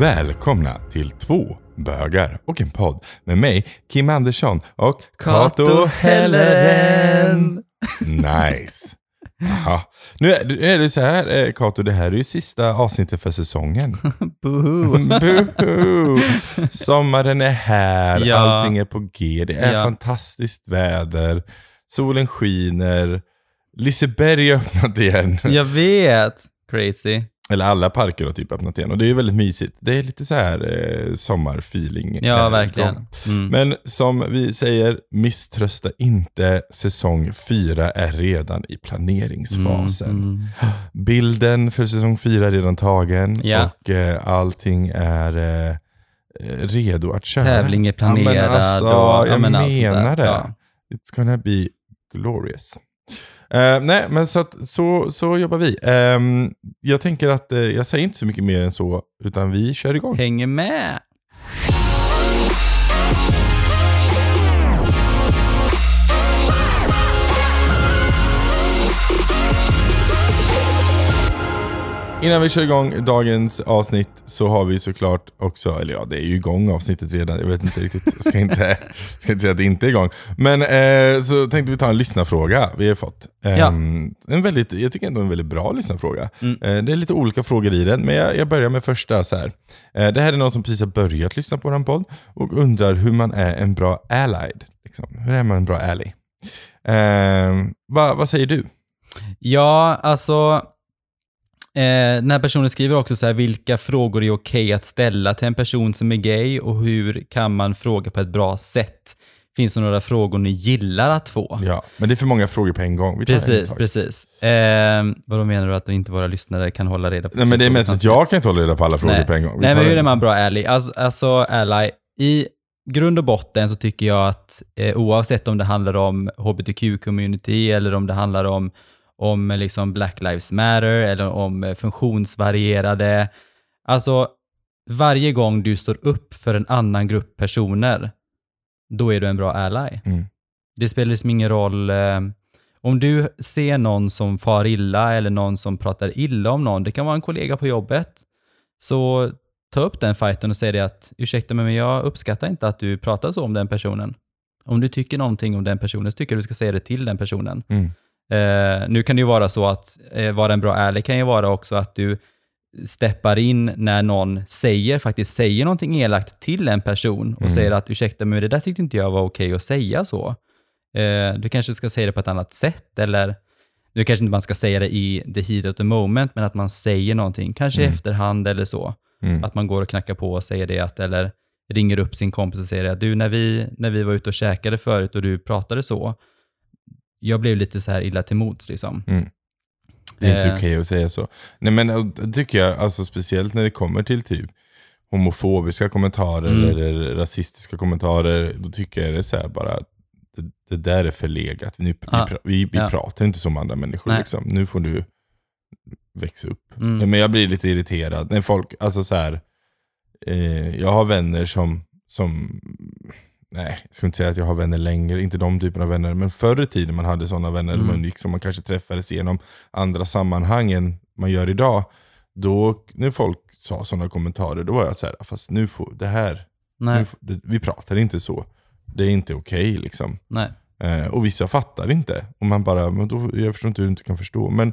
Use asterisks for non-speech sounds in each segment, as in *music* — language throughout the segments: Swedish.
Välkomna till två bögar och en podd med mig, Kim Andersson och Kato Helleren. Nice. Jaha. Nu är, nu är det så här, eh, Kato, det här är ju sista avsnittet för säsongen. *laughs* Boohoo. *laughs* Boohoo! Sommaren är här, Ja. allting är på G, det är Ja. fantastiskt väder, solen skiner, Liseberg har öppnat igen. Jag vet. Crazy. Eller alla parker har typ öppnat igen och det är väldigt mysigt. Det är lite så här eh, sommarfeeling. Ja, här verkligen. Mm. Men som vi säger, misströsta inte. Säsong 4 är redan i planeringsfasen. Mm, mm. Bilden för säsong 4 är redan tagen Ja. och eh, allting är eh, eh, redo att köra. Tävling är Ja, men planerad alltså, och ja, jag men menar det. It's gonna be glorious. Uh, nej, men så, att, så, så jobbar vi. Um, jag tänker att uh, jag säger inte så mycket mer än så, utan vi kör igång. Hänger med. Innan vi kör igång dagens avsnitt så har vi såklart också, eller ja det är ju igång avsnittet redan, jag vet inte riktigt, jag ska inte, *laughs* ska inte säga att det inte är igång. Men eh, så tänkte vi ta en lyssnarfråga vi har fått. Ehm, Ja. en väldigt, jag tycker ändå en väldigt bra lyssnarfråga. Mm. Eh, det är lite olika frågor i den, men jag, jag börjar med första så här. Eh, det här är någon som precis har börjat lyssna på vår podd och undrar hur man är en bra allied. Liksom. Hur är man en bra ally? Ehm, vad- vad säger du? Ja, alltså. Eh, den här personen skriver också så här, vilka frågor är okej att ställa till en person som är gay och hur kan man fråga på ett bra sätt? Finns det några frågor ni gillar att få? Ja, men det är för många frågor på en gång. Precis, precis. Eh, vadå menar du att inte våra lyssnare kan hålla reda på Nej men det är mest att jag kan inte hålla reda på alla frågor Nej. på en gång. Vi Nej, men hur är man bra ally? Alltså, alltså ally, i grund och botten så tycker jag att eh, oavsett om det handlar om hbtq-community eller om det handlar om, om liksom Black Lives Matter eller om eh, funktionsvarierade. Alltså, varje gång du står upp för en annan grupp personer, då är du en bra ally. Mm. Det spelar liksom ingen roll eh, om du ser någon som far illa eller någon som pratar illa om någon, det kan vara en kollega på jobbet, så ta upp den fighten och säg det att ursäkta mig men jag uppskattar inte att du pratar så om den personen. Om du tycker någonting om den personen så tycker jag du ska säga det till den personen. Mm. Eh, nu kan det ju vara så att eh, vara en bra ärlig kan ju vara också att du steppar in när någon säger, faktiskt säger någonting elakt till en person och Mm. säger att ursäkta men det där tyckte inte jag var okej att säga så. Eh, du kanske ska säga det på ett annat sätt eller nu kanske inte man ska säga det i the heat of the moment men att man säger någonting, kanske Mm. i efterhand eller så. Mm. Att man går och knackar på och säger det att, eller ringer upp sin kompis och säger det att du, när vi, när vi var ute och käkade förut och du pratade så, jag blev lite så här illa till mots liksom. Mm. Det är inte Eh. okej att säga så. Nej men och det tycker jag, alltså speciellt när det kommer till typ homofobiska kommentarer Mm. eller rasistiska kommentarer, då tycker jag det är så här bara, det, det där är förlegat. Vi, vi, Ah, pra- vi, vi ja. pratar inte som andra människor liksom. Nu får du växa upp. Mm. Men jag blir lite irriterad när folk, alltså så här, eh, jag har vänner som, som, nej jag ska inte säga att jag har vänner längre, inte de typen av vänner, men förr i tiden man hade sådana vänner Mm. man umgicks som man kanske träffades genom andra sammanhang än man gör idag. Då, när folk sa sådana kommentarer, då var jag så här, fast nu får, det här, nu får, det, vi pratar inte så. Det är inte okej liksom. nej. Eh, och vissa fattar inte. Och man bara, men då, jag förstår inte hur du inte kan förstå. Men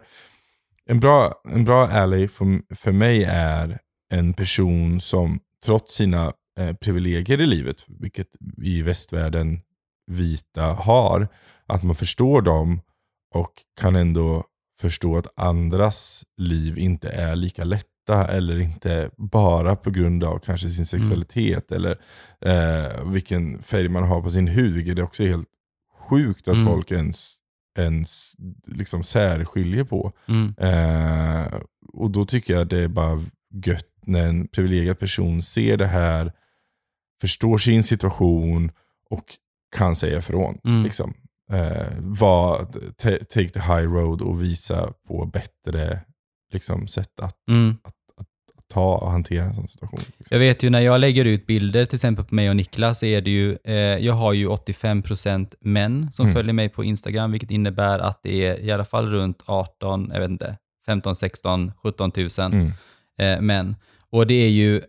en bra, en bra ally för, för mig är en person som trots sina eh, privilegier i livet, vilket vi i västvärlden vita har, att man förstår dem och kan ändå förstå att andras liv inte är lika lätta eller inte bara på grund av kanske sin sexualitet eller eh, vilken färg man har på sin hud, vilket är också helt sjukt att Mm. folk ens, ens liksom särskiljer på. Mm. Eh, och då tycker jag det är bara gött när en privilegierad person ser det här, förstår sin situation och kan säga ifrån. Mm. Liksom. Eh, var, ta- take the high road och visa på bättre liksom, sätt att, Mm. att, att, att ta och hantera en sån situation. Liksom. Jag vet ju när jag lägger ut bilder till exempel på mig och Niklas så är det ju, eh, jag har ju 85% män som Mm. följer mig på Instagram, vilket innebär att det är i alla fall runt 18, jag vet inte, 15, 16, 17 000 Mm. eh, män. Och det är ju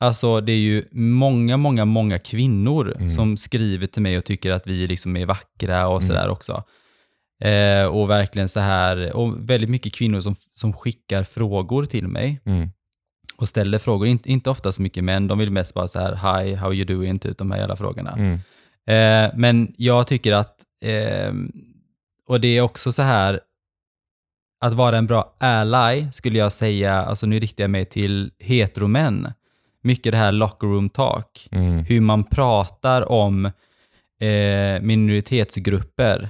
alltså det är ju många, många, många kvinnor Mm. som skriver till mig och tycker att vi liksom är vackra och Mm. sådär också. Eh, och verkligen så här, och väldigt mycket kvinnor som, som skickar frågor till mig Mm. och ställer frågor. Inte, inte ofta så mycket män, de vill mest bara så här, hi, how you doing, typ de här jävla frågorna. Mm. Eh, men jag tycker att, eh, och det är också så här, att vara en bra ally skulle jag säga, alltså nu riktar jag mig till heteromän, mycket det här locker room talk, Mm. hur man pratar om eh, minoritetsgrupper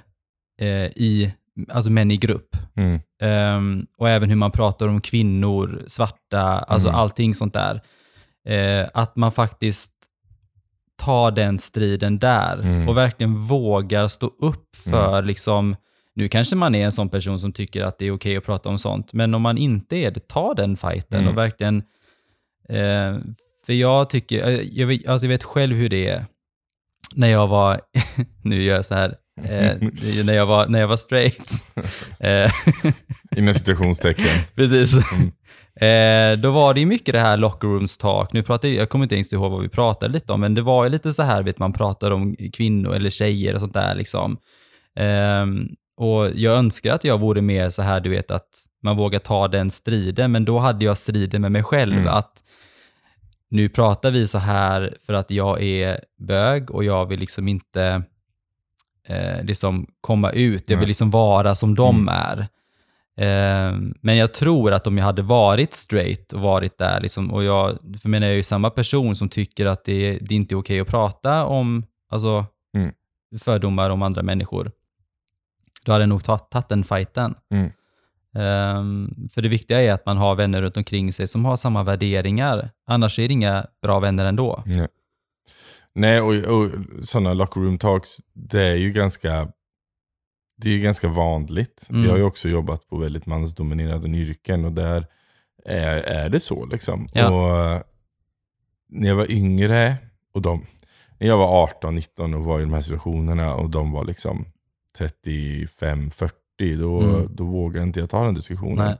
eh, i, alltså män i grupp. Mm. Ehm, och även hur man pratar om kvinnor, svarta, alltså Mm. allting sånt där. Eh, att man faktiskt tar den striden där Mm. och verkligen vågar stå upp för liksom, nu kanske man är en sån person som tycker att det är okej att prata om sånt, men om man inte är det, ta den fighten Mm. och verkligen, eh, för jag tycker, eh, jag vet, alltså jag vet själv hur det är när jag var, *laughs* nu gör jag så här, eh, *laughs* när, jag var, när jag var straight. *laughs* Eh, Inom citationstecken. Precis. Mm. Eh, då var det ju mycket det här locker rooms talk. Nu pratar jag, jag kommer inte ens ihåg vad vi pratade lite om, men det var ju lite så här, vet man pratar om kvinnor eller tjejer och sånt där liksom. Ehm, och jag önskar att jag vore mer så här, du vet, att man vågar ta den striden, men då hade jag striden med mig själv. Mm. Att nu pratar vi så här för att jag är bög och jag vill liksom inte eh, liksom komma ut. Jag vill liksom vara som de Mm. är. Eh, men jag tror att om jag hade varit straight och varit där, liksom, och jag, för menar, jag är ju samma person som tycker att det, det inte är okej att prata om alltså, Mm. fördomar om andra människor, då hade jag nog tagit, tagit den fighten. Mm. Ehm, för det viktiga är att man har vänner runt omkring sig som har samma värderingar. Annars är det inga bra vänner ändå. Nej, Nej och, och sådana locker room talks, det är ju ganska det är ganska vanligt. Mm. Jag har ju också jobbat på väldigt mansdominerade yrken och där är, är det så liksom. Ja. Och när jag var yngre, och de, när jag var 18-19 och var i de här situationerna och de var liksom 35-40, då, Mm. då vågade inte jag ta den diskussionen.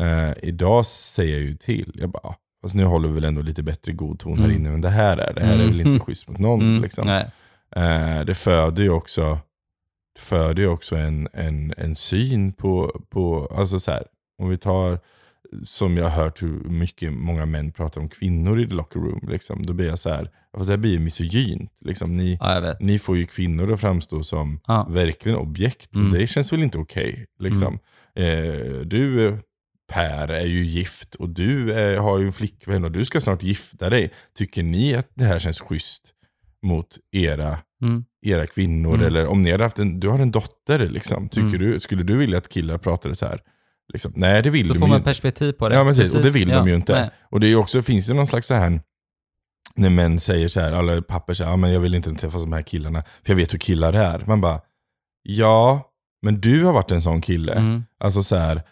Eh, idag säger jag ju till. Jag bara, alltså nu håller vi väl ändå lite bättre god ton här Mm. inne, men det här är det här är väl Mm. inte schysst mot någon. Mm, liksom. Eh, det föder ju också, föder ju också en, en, en syn på, på alltså så här, om vi tar, som jag har hört hur mycket många män pratar om kvinnor i the locker room, liksom, då blir jag så här, får säga, jag blir misogynt. Liksom, ni, Ja, ni får ju kvinnor att framstå som Ja. verkligen objekt. Mm. Och det känns väl inte okej. liksom. eh, du, Per, är ju gift och du eh, har ju en flickvän och du ska snart gifta dig. Tycker ni att det här känns schysst mot era, Mm. era kvinnor? Mm. Eller om ni hade haft en, du har en dotter, liksom. Tycker Mm. du, skulle du vilja att killar pratade så här? Liksom, nej, det vill Då de får ju man inte. perspektiv på det. Ja, men precis. Och det vill Ja, de ju inte. nej. Och det är också, finns ju någon slags så här, när män säger så här, alla pappor säger, ja men jag vill inte träffa de här killarna, för jag vet hur killar är. Man bara, ja, men du har varit en sån kille. Mm. Alltså så här,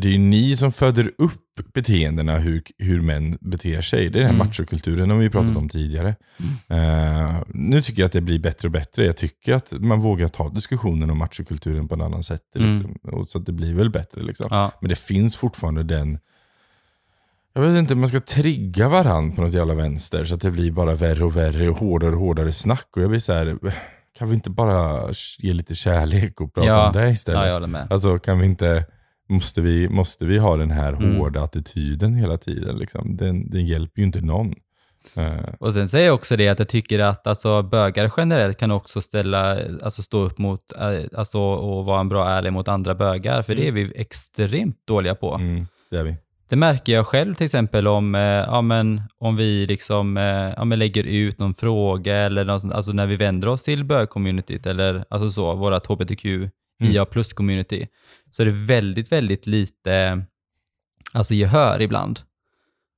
det är ju ni som föder upp beteendena hur, hur män beter sig. Det är den här Mm. machokulturen har vi pratat Mm. om tidigare. Eh, nu tycker jag att det blir bättre och bättre. Jag tycker att man vågar ta diskussionen om machokulturen på en annan sätt. Mm. Liksom. Och så att det blir väl bättre. Liksom. Ja. Men det finns fortfarande den, jag vet inte, man ska trigga varandra på något jävla vänster så att det blir bara värre och värre och hårdare och hårdare snack. Och jag blir så här, kan vi inte bara ge lite kärlek och prata Ja. om det istället? ja, jag håller med. Alltså kan vi inte, måste vi, måste vi ha den här Mm. hårda attityden hela tiden? Liksom? Den, den hjälper ju inte någon. Eh, Och sen säger jag också det att jag tycker att alltså, bögar generellt kan också ställa, alltså stå upp mot, eh, alltså och vara en bra ärlig mot andra bögar, för det är vi extremt dåliga på. mm, det är vi. Det märker jag själv till exempel om, eh, ja, men, om vi liksom, eh, ja, men lägger ut någon fråga eller något, alltså när vi vänder oss till bögcommunityt eller alltså så, vårat hbtq, IA plus community, så är det väldigt, väldigt lite alltså gehör ibland.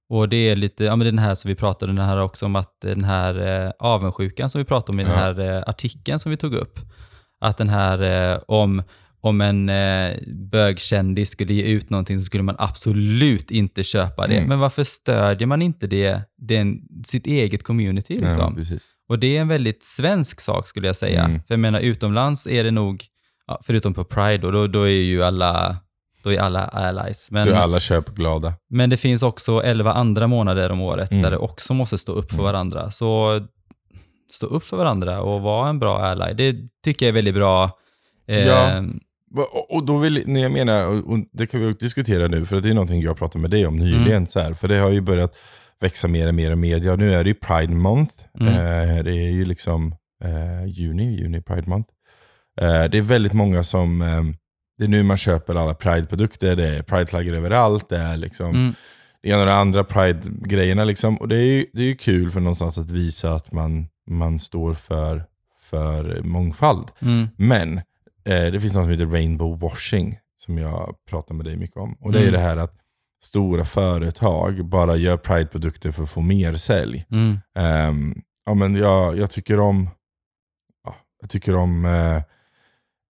Och det är lite, ja men den här som vi pratade den här också om att den här eh, avundsjukan som vi pratade om i den Ja. här eh, artikeln som vi tog upp. Att den här eh, om, om en eh, bögkändis skulle ge ut någonting så skulle man absolut inte köpa det. Mm. Men varför stödjer man inte det, den, sitt eget community Ja, liksom? precis. Och det är en väldigt svensk sak skulle jag säga. Mm. För jag menar utomlands är det nog, ja, förutom på Pride, och då, då är ju alla då är alla allies. Men, Då är alla köpglada. men det finns också 11 andra månader om året Mm. där det också måste stå upp för Mm. varandra. Så stå upp för varandra och vara en bra ally. Det tycker jag är väldigt bra. Eh, Ja. Och då vill, när jag menar, och det kan vi diskutera nu, för det är någonting jag pratade med dig om nyligen. Mm. Så här, för det har ju börjat växa mer och mer i media. Nu är det ju Pride Month. Mm. Eh, det är ju liksom eh, juni, juni Pride Month. Eh, det är väldigt många som, eh, det är nu man köper alla Pride-produkter, det är Pride-flaggor överallt, det är liksom mm, det ena och det andra Pride-grejerna. Liksom. Och det är ju det är ju kul för någonstans att visa att man, man står för, för mångfald. mm, Men eh, det finns något som heter rainbow washing som jag pratar med dig mycket om. Och det är Mm. det här att stora företag bara gör Pride-produkter för att få mer sälj. mm, Ehm, ja, men jag, jag tycker om, ja, jag tycker om eh,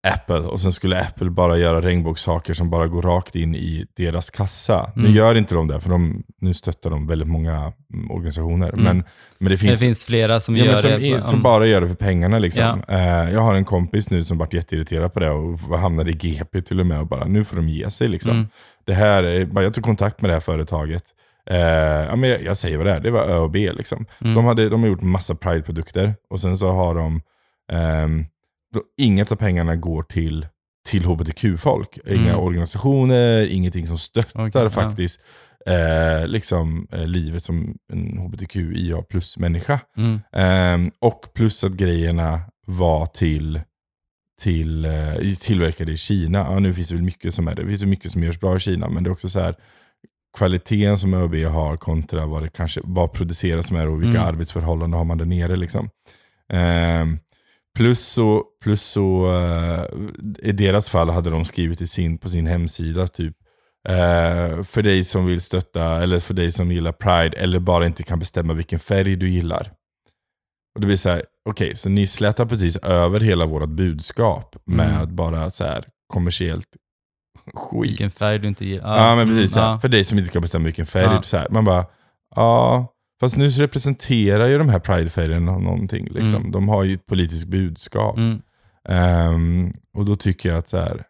Apple och sen skulle Apple bara göra regnbågssaker som bara går rakt in i deras kassa. Nu Mm. gör inte de det, för de, nu stöttar de väldigt många mm, organisationer. Mm. Men, men det finns, det finns flera som ja, gör som, det. är- som bara gör det för pengarna. Liksom. Ja. Eh, jag har en kompis nu som varit jätteirriterad på det och hamnade i GP till och med och bara, nu får de ge sig. Liksom. Mm. Det här, jag tog kontakt med det här företaget. Eh, ja, men jag, jag säger vad det är, det var ÖoB. Liksom. Mm. De, hade, de har gjort massa Pride-produkter och sen så har de, då, inget av pengarna går till, till hbtq-folk. Inga Mm. organisationer, ingenting som stöttar ja. faktiskt eh, liksom, eh, livet som en hbtqia plus-människa. Mm. Ehm, och plus att grejerna var till, till eh, tillverkade i Kina. Ja, nu finns det väl mycket som är det. Det finns mycket som görs bra i Kina, men det är också så här kvaliteten som ÖB har kontra vad det kanske vad produceras med och vilka Mm. arbetsförhållanden har man där nere. Liksom. Ehm, plus så, plus så eh, i deras fall hade de skrivit i sin, på sin hemsida typ eh, för dig som vill stötta eller för dig som gillar Pride eller bara inte kan bestämma vilken färg du gillar. Och det blir så här, okej, så ni slätar precis över hela vårt budskap med Mm. bara så här kommersiellt skit. Vilken färg du inte gillar. Ja, men precis. så här, Mm, För dig som inte kan bestämma vilken färg. Ja. Så här, man bara, ja, fast nu representerar ju de här Pride-färgerna någonting. Liksom. Mm. De har ju ett politiskt budskap. Mm. Ehm, och då tycker jag att så här,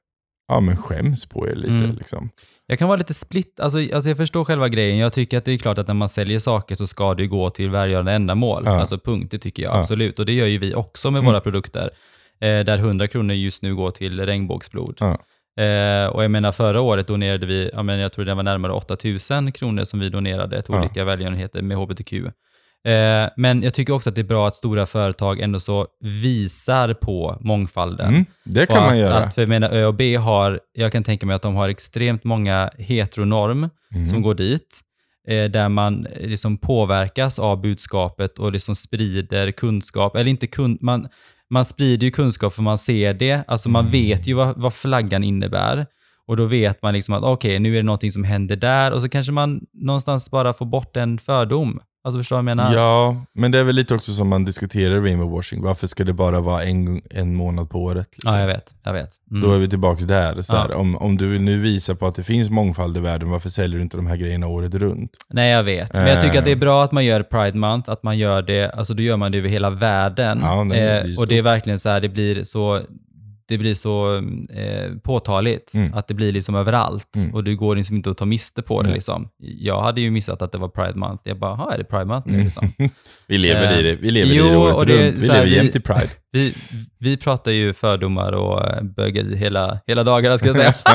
ja men skäms på er lite. Mm. Liksom. Jag kan vara lite split, alltså, alltså jag förstår själva grejen. Jag tycker att det är klart att när man säljer saker så ska det ju gå till välgörande ändamål. Ja. Alltså punkt, det tycker jag Ja. absolut. Och det gör ju vi också med Mm. våra produkter. Eh, där 100 kronor just nu går till regnbågsblod. Ja. Eh, och jag menar förra året donerade vi, ja, men jag tror det var närmare 8000 kronor som vi donerade till Ja. olika välgörenheter med HBTQ. Eh, men jag tycker också att det är bra att stora företag ändå så visar på mångfalden. Mm, det kan man att, göra. Att, för jag menar, ÖoB har, jag kan tänka mig att de har extremt många heteronorm Mm. som går dit, eh, där man liksom påverkas av budskapet och liksom sprider kunskap, eller inte kun, man, man sprider ju kunskap för man ser det, alltså man Mm. vet ju vad, vad flaggan innebär. Och då vet man liksom att okej, nu är det någonting som händer där och så kanske man någonstans bara får bort en fördom. Alltså förstår du vad jag menar? Ja, men det är väl lite också som man diskuterar rainbow washing. Varför ska det bara vara en, en månad på året? Liksom? Ja, jag vet. Jag vet. Mm. Då är vi tillbaka där. Så här, Ja. om, om du vill nu visa på att det finns mångfald i världen, varför säljer du inte de här grejerna året runt? Nej, jag vet. Men jag tycker att det är Eh. bra att man gör Pride Month, att man gör det, alltså då gör man det över hela världen. Ja, det är eh, och det är verkligen så här, det blir så, det blir så eh, påtagligt, Mm. att det blir liksom överallt. Mm. Och det går liksom inte att ta miste på det Nej. liksom. Jag hade ju missat att det var Pride Month. Jag bara, "Jaha, är det Pride Month nu Mm. liksom? *laughs* Vi lever Eh, i det, vi lever jo, i det året och det är runt. Vi lever jämt i Pride. *laughs* Vi, vi pratar ju fördomar och eh, bögeri hela, hela dagarna ska jag säga. *laughs*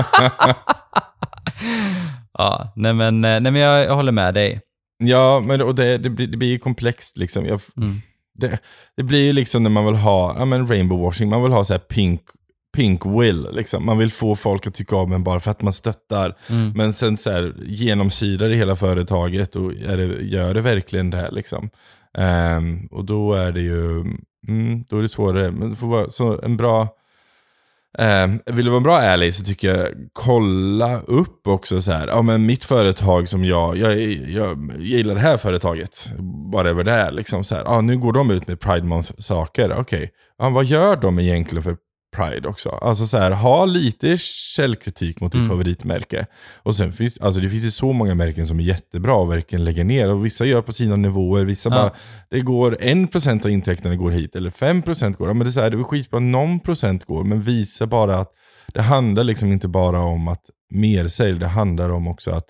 ja, nej men, eh, nej men jag, jag håller med dig. Ja, men och det, det, blir, det blir ju komplext liksom. Jag, Mm. det, det blir ju liksom när man vill ha ja, men rainbow washing, man vill ha så här pink, pink will. Liksom. Man vill få folk att tycka om en bara för att man stöttar. Mm. Men sen så här, genomsyrar det hela företaget och är det, gör det verkligen det? Liksom? Ehm, och då är det ju mm, då är det svårare. Men det får vara så en bra... Um, vill du vara en bra ärlig så tycker jag kolla upp också så här. Ja men mitt företag som jag, jag, jag, gillar det här företaget. Whatever det är liksom så här. Ja nu går de ut med Pride Month saker. Okej, ja, vad gör de egentligen för pride också. Alltså så här, ha lite källkritik mot ditt Mm. favoritmärke. Och sen finns alltså det finns ju så många märken som är jättebra och verkligen lägger ner. Och vissa gör på sina nivåer, vissa Ja. bara, det går 1% av intäkterna går hit, eller 5% går. Ja, men det är så här, det är skitbra, någon procent går, men visa bara att det handlar liksom inte bara om att mersälj, det handlar om också att,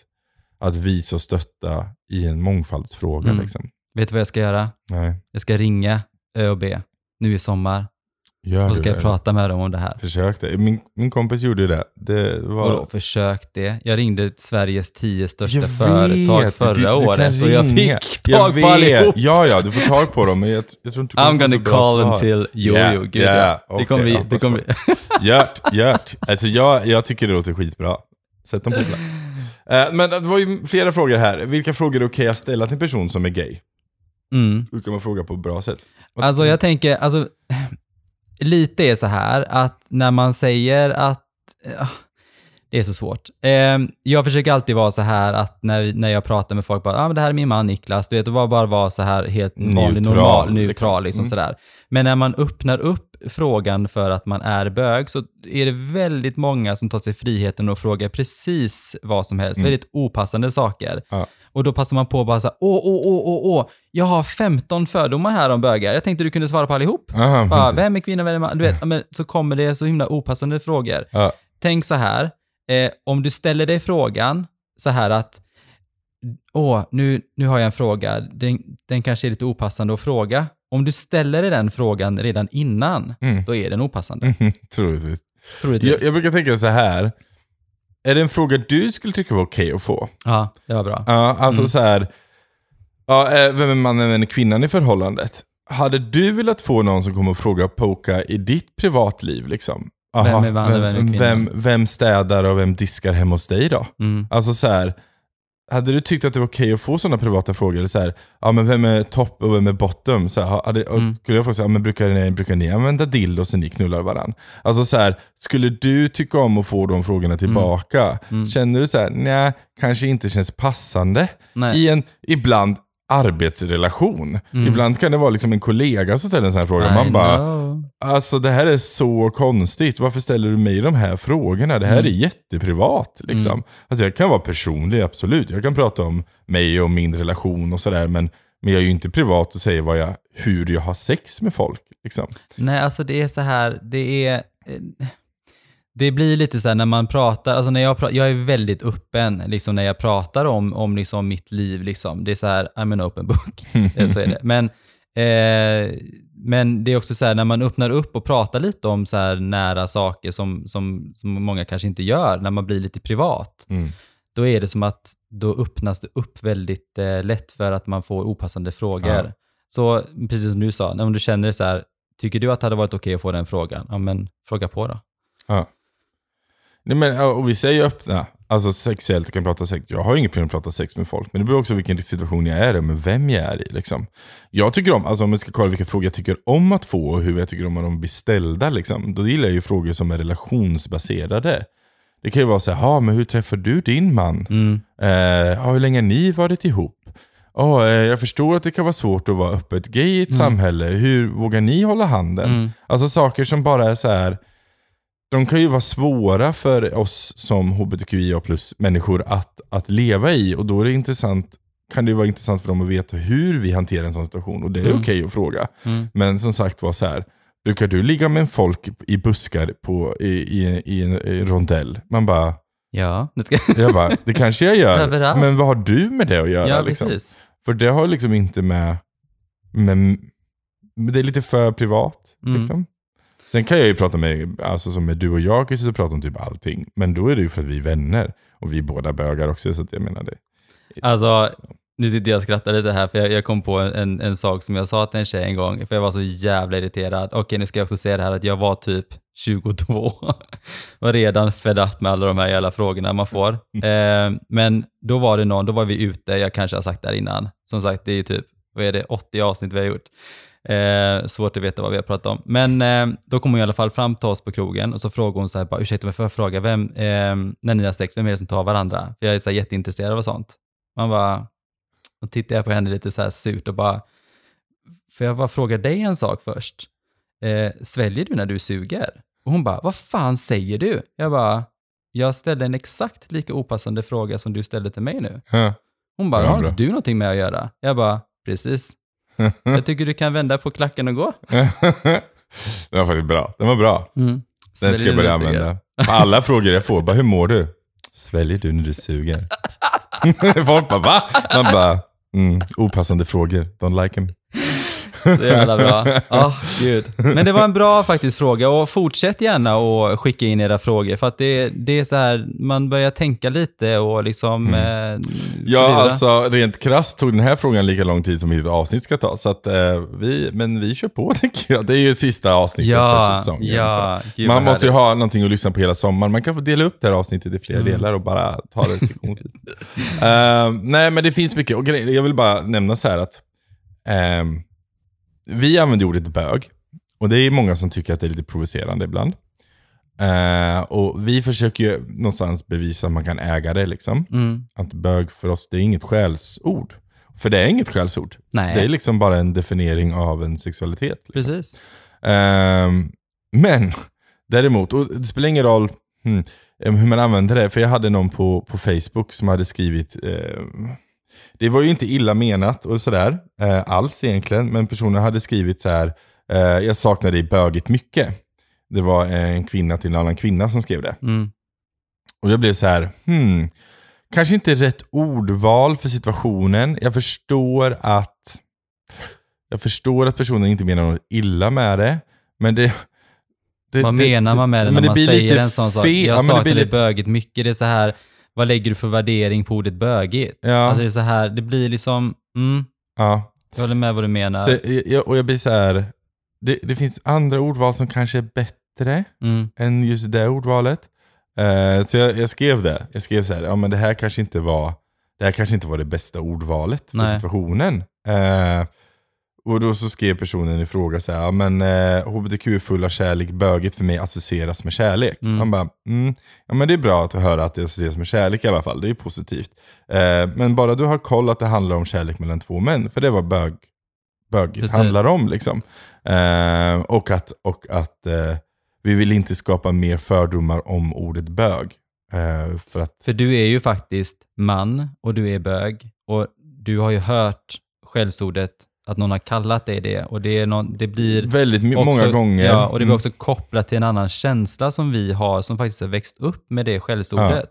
att visa och stötta i en mångfaldsfråga. Mm. Liksom. Vet du vad jag ska göra? Nej, Jag ska ringa ÖoB nu i sommar gör och ska jag prata med dem om det här. Försök det. Min, min kompis gjorde ju det. Det var... Och då försök det. Jag ringde Sveriges tio största Jag företag vet, förra du- du året och jag fick Jag tag på vet. allihop. Ja, ja, du får tag på dem. Men jag, jag tror inte du I'm kommer gonna call until... Jo, Yeah, jo, gud yeah, ja. Det kommer hoppas Det kommer på bli Gört, gört. Alltså jag, jag tycker det låter skitbra. Sätt dem på plats. Eh, men det var ju flera frågor här. Vilka frågor är okej att ställa till en person som är gay? mm. Hur kan man fråga på ett bra sätt? Vad Alltså jag tänker, alltså, lite är så här att när man säger att, ja, det är så svårt. Eh, jag försöker alltid vara så här att när, när jag pratar med folk, bara, ah, men det här är min man Niklas, du vet, bara, bara vara så här helt vanlig, Neutral, normal, liksom. neutral, liksom Mm. sådär. Men när man öppnar upp frågan för att man är bög så är det väldigt många som tar sig friheten att fråga precis vad som helst, Mm. väldigt opassande saker. Ja. Och då passar man på att bara så här, åh, åh, åh, åh, åh, jag har 15 fördomar här om bögar. Jag tänkte du kunde svara på allihop. Aha, Bara, vem är kvinna, vem är man? Du vet, men så kommer det så himla opassande frågor. Ja. Tänk så här, eh, om du ställer dig frågan så här att, åh, nu, nu har jag en fråga, den, den kanske är lite opassande att fråga. Om du ställer dig den frågan redan innan, Mm. då är den opassande. *laughs* Troligtvis. Troligtvis. Jag, jag brukar tänka så här. Är det en fråga du skulle tycka var okej att få? Ja, det var bra. Ja, alltså Mm. så här. Ja, eh, vem är mannen, är kvinnan i förhållandet? Hade du velat få någon som kommer och fråga och poka i ditt privatliv liksom? Mannen, vem är vem, vem, vem städar och vem diskar hemma hos dig då? Mm. Alltså så här. Hade du tyckt att det var okej att få sådana privata frågor? Eller Så här, ja men vem är topp och vem är bottom? Så här, hade, Mm. Skulle jag få säga, ja, men brukar, ni, brukar ni använda dildos när ni knullar varandra? Alltså så här, skulle du tycka om att få de frågorna tillbaka? Mm. Känner du så här, nej, kanske inte känns passande Nej. i en ibland arbetsrelation. Mm. Ibland kan det vara liksom en kollega som ställer en sån här fråga. I Man bara, know. alltså det här är så konstigt. Varför ställer du mig de här frågorna? Det här Mm. är jätteprivat. Liksom. Mm. Alltså jag kan vara personlig, absolut. Jag kan prata om mig och min relation och sådär. Men, men jag är ju inte privat och säger vad jag, hur jag har sex med folk. Liksom. Nej, alltså det är så här, det är... eh, Det blir lite så här när man pratar, alltså när jag pratar, jag är väldigt öppen liksom när jag pratar om, om liksom mitt liv liksom. Det är så här, I'm an open book. *laughs* Eh, så är det. Men, eh, men det är också så här när man öppnar upp och pratar lite om så nära saker som, som, som många kanske inte gör, när man blir lite privat. Mm. Då är det som att då öppnas det upp väldigt eh, lätt för att man får opassande frågor. Ja. Så precis som du sa, om du känner det så här, tycker du att det hade varit okej att få den frågan? Ja men fråga på då. Ja. Nej, men, och vi säger öppna, alltså sexuellt, du kan prata sex. Jag har inget problem att prata sex med folk, men det beror också på vilken situation jag är i, med vem jag är i. Liksom. Jag tycker om, alltså om jag ska kolla vilka frågor jag tycker om att få och hur jag tycker om att de blir ställda, liksom, då gillar jag ju frågor som är relationsbaserade. Det kan ju vara så här, "Ja, men hur träffar du din man? Mm. Eh, hur länge har ni varit ihop? Ja, eh, jag förstår att det kan vara svårt att vara öppet gay i ett Mm. samhälle. Hur vågar ni hålla handen? Mm. Alltså saker som bara är så här. De kan ju vara svåra för oss som hbtqia plus människor att, att leva i och då är det intressant, kan det ju vara intressant för dem att veta hur vi hanterar en sån situation och det är Mm. okej att fråga. Mm. Men som sagt var så här. Brukar du ligga med folk i buskar på, i, i, i en i rondell? Man bara, Ja, det ska... *laughs* jag bara, det kanske jag gör. Men vad har du med det att göra? ja liksom? För det har liksom inte med, med, med det är lite för privat. Mm. Liksom. Sen kan jag ju prata med, alltså som med du och jag, kan ju prata om typ allting. Men då är det ju för att vi är vänner. Och vi är båda bögar också, så att jag menar det. Alltså, nu sitter jag och skrattar lite här för jag, jag kom på en, en sak som jag sa till en tjej en gång, för jag var så jävla irriterad. Okej, nu ska jag också säga det här att jag var typ 22. *laughs* var redan fed up med alla de här jävla frågorna man får. Eh, men då var det någon, då var vi ute, jag kanske har sagt det här innan. Som sagt, det är typ, vad är det, 80 avsnitt vi har gjort. Eh, svårt att veta vad vi har pratat om. Men eh, då kom hon i alla fall fram till oss på krogen och så frågade hon så här, bara, ursäkta mig, får jag fråga, vem, eh, när ni har sex, vem är det som tar varandra? För jag är så här jätteintresserad av sånt. Man bara, då tittar jag på henne lite så här surt och bara, får jag bara fråga dig en sak först? Eh, sväljer du när du suger? Och hon bara, vad fan säger du? Jag bara, jag ställde en exakt lika opassande fråga som du ställde till mig nu. Hon bara, Ja, har inte du någonting med att göra? Jag bara, precis. *laughs* Jag tycker du kan vända på klacken och gå. *laughs* Den var faktiskt bra. Den var bra. Mm. Den ska jag börja använda. Alla frågor jag får, bara hur mår du? Sväljer du när du suger? *laughs* Folk bara va? Man bara, mm, opassande frågor. Don't like him. Det är jävla bra. Oh, gud. Men det var en bra faktiskt fråga och fortsätt gärna att skicka in era frågor för att det, det är så här, man börjar tänka lite och liksom... Eh, Mm. Ja, förlora. alltså rent krasst tog den här frågan lika lång tid som mitt avsnitt ska ta. Så att, eh, vi, men vi kör på *laughs* tycker jag. Det är ju sista avsnittet för Ja, säsongen. ja. så. Gud, Man måste ju ha någonting att lyssna på hela sommaren. Man kan få dela upp det här avsnittet i flera Mm. delar och bara ta det sektionsvis. *laughs* Eh, nej, men det finns mycket. Och jag vill bara nämna så här att ehm, vi använder ordet bög. Och det är många som tycker att det är lite provocerande ibland. Eh, och vi försöker ju någonstans bevisa att man kan äga det liksom. Mm. Att bög för oss, det är inget skällsord. För det är inget skällsord. Nej, Det är liksom bara en definiering av en sexualitet. Liksom. precis. Ehm, men däremot, och det spelar ingen roll hmm, hur man använder det. För jag hade någon på, på Facebook som hade skrivit, eh, det var ju inte illa menat och sådär, eh, alls egentligen. Men personen hade skrivit så här, eh, jag saknar dig bögigt mycket. Det var en kvinna till en annan kvinna som skrev det. Mm. Och jag blev så här, hmm, kanske inte rätt ordval för situationen. Jag förstår att jag förstår att personen inte menar något illa med det. Men det... det Vad det- menar man med det men när man säger en sån sak? Jag Ja, men det saknar blir bögigt mycket. Det är så här, vad lägger du för värdering på ordet bögigt? Ja. Alltså det är så här, det blir liksom, mm, Ja. jag håller med vad du menar. Så, jag, och jag blir så här, det, det finns andra ordval som kanske är bättre Mm, än just det ordvalet. Eh, så jag, jag skrev det. Jag skrev så här, ja men det här kanske inte var det här kanske inte var det bästa ordvalet för Nej. situationen. Eh, och då så skrev personen i fråga så här, ja men eh, hbtq är full av kärlek, böget för mig associeras med kärlek. Mm. Man bara, mm, ja men det är bra att höra att det associeras med kärlek i alla fall, det är ju positivt. Eh, men bara du har koll att det handlar om kärlek mellan två män, för det var bög, bögigt Precis. handlar om liksom. Eh, och att, och att eh, vi vill inte skapa mer fördomar om ordet bög. Eh, för att, För du är ju faktiskt man och du är bög och du har ju hört skällsordet att någon har kallat dig det och det, är någon, det blir väldigt också, många gånger. Ja, och det blir Mm. också kopplat till en annan känsla som vi har som faktiskt har växt upp med det skällsordet.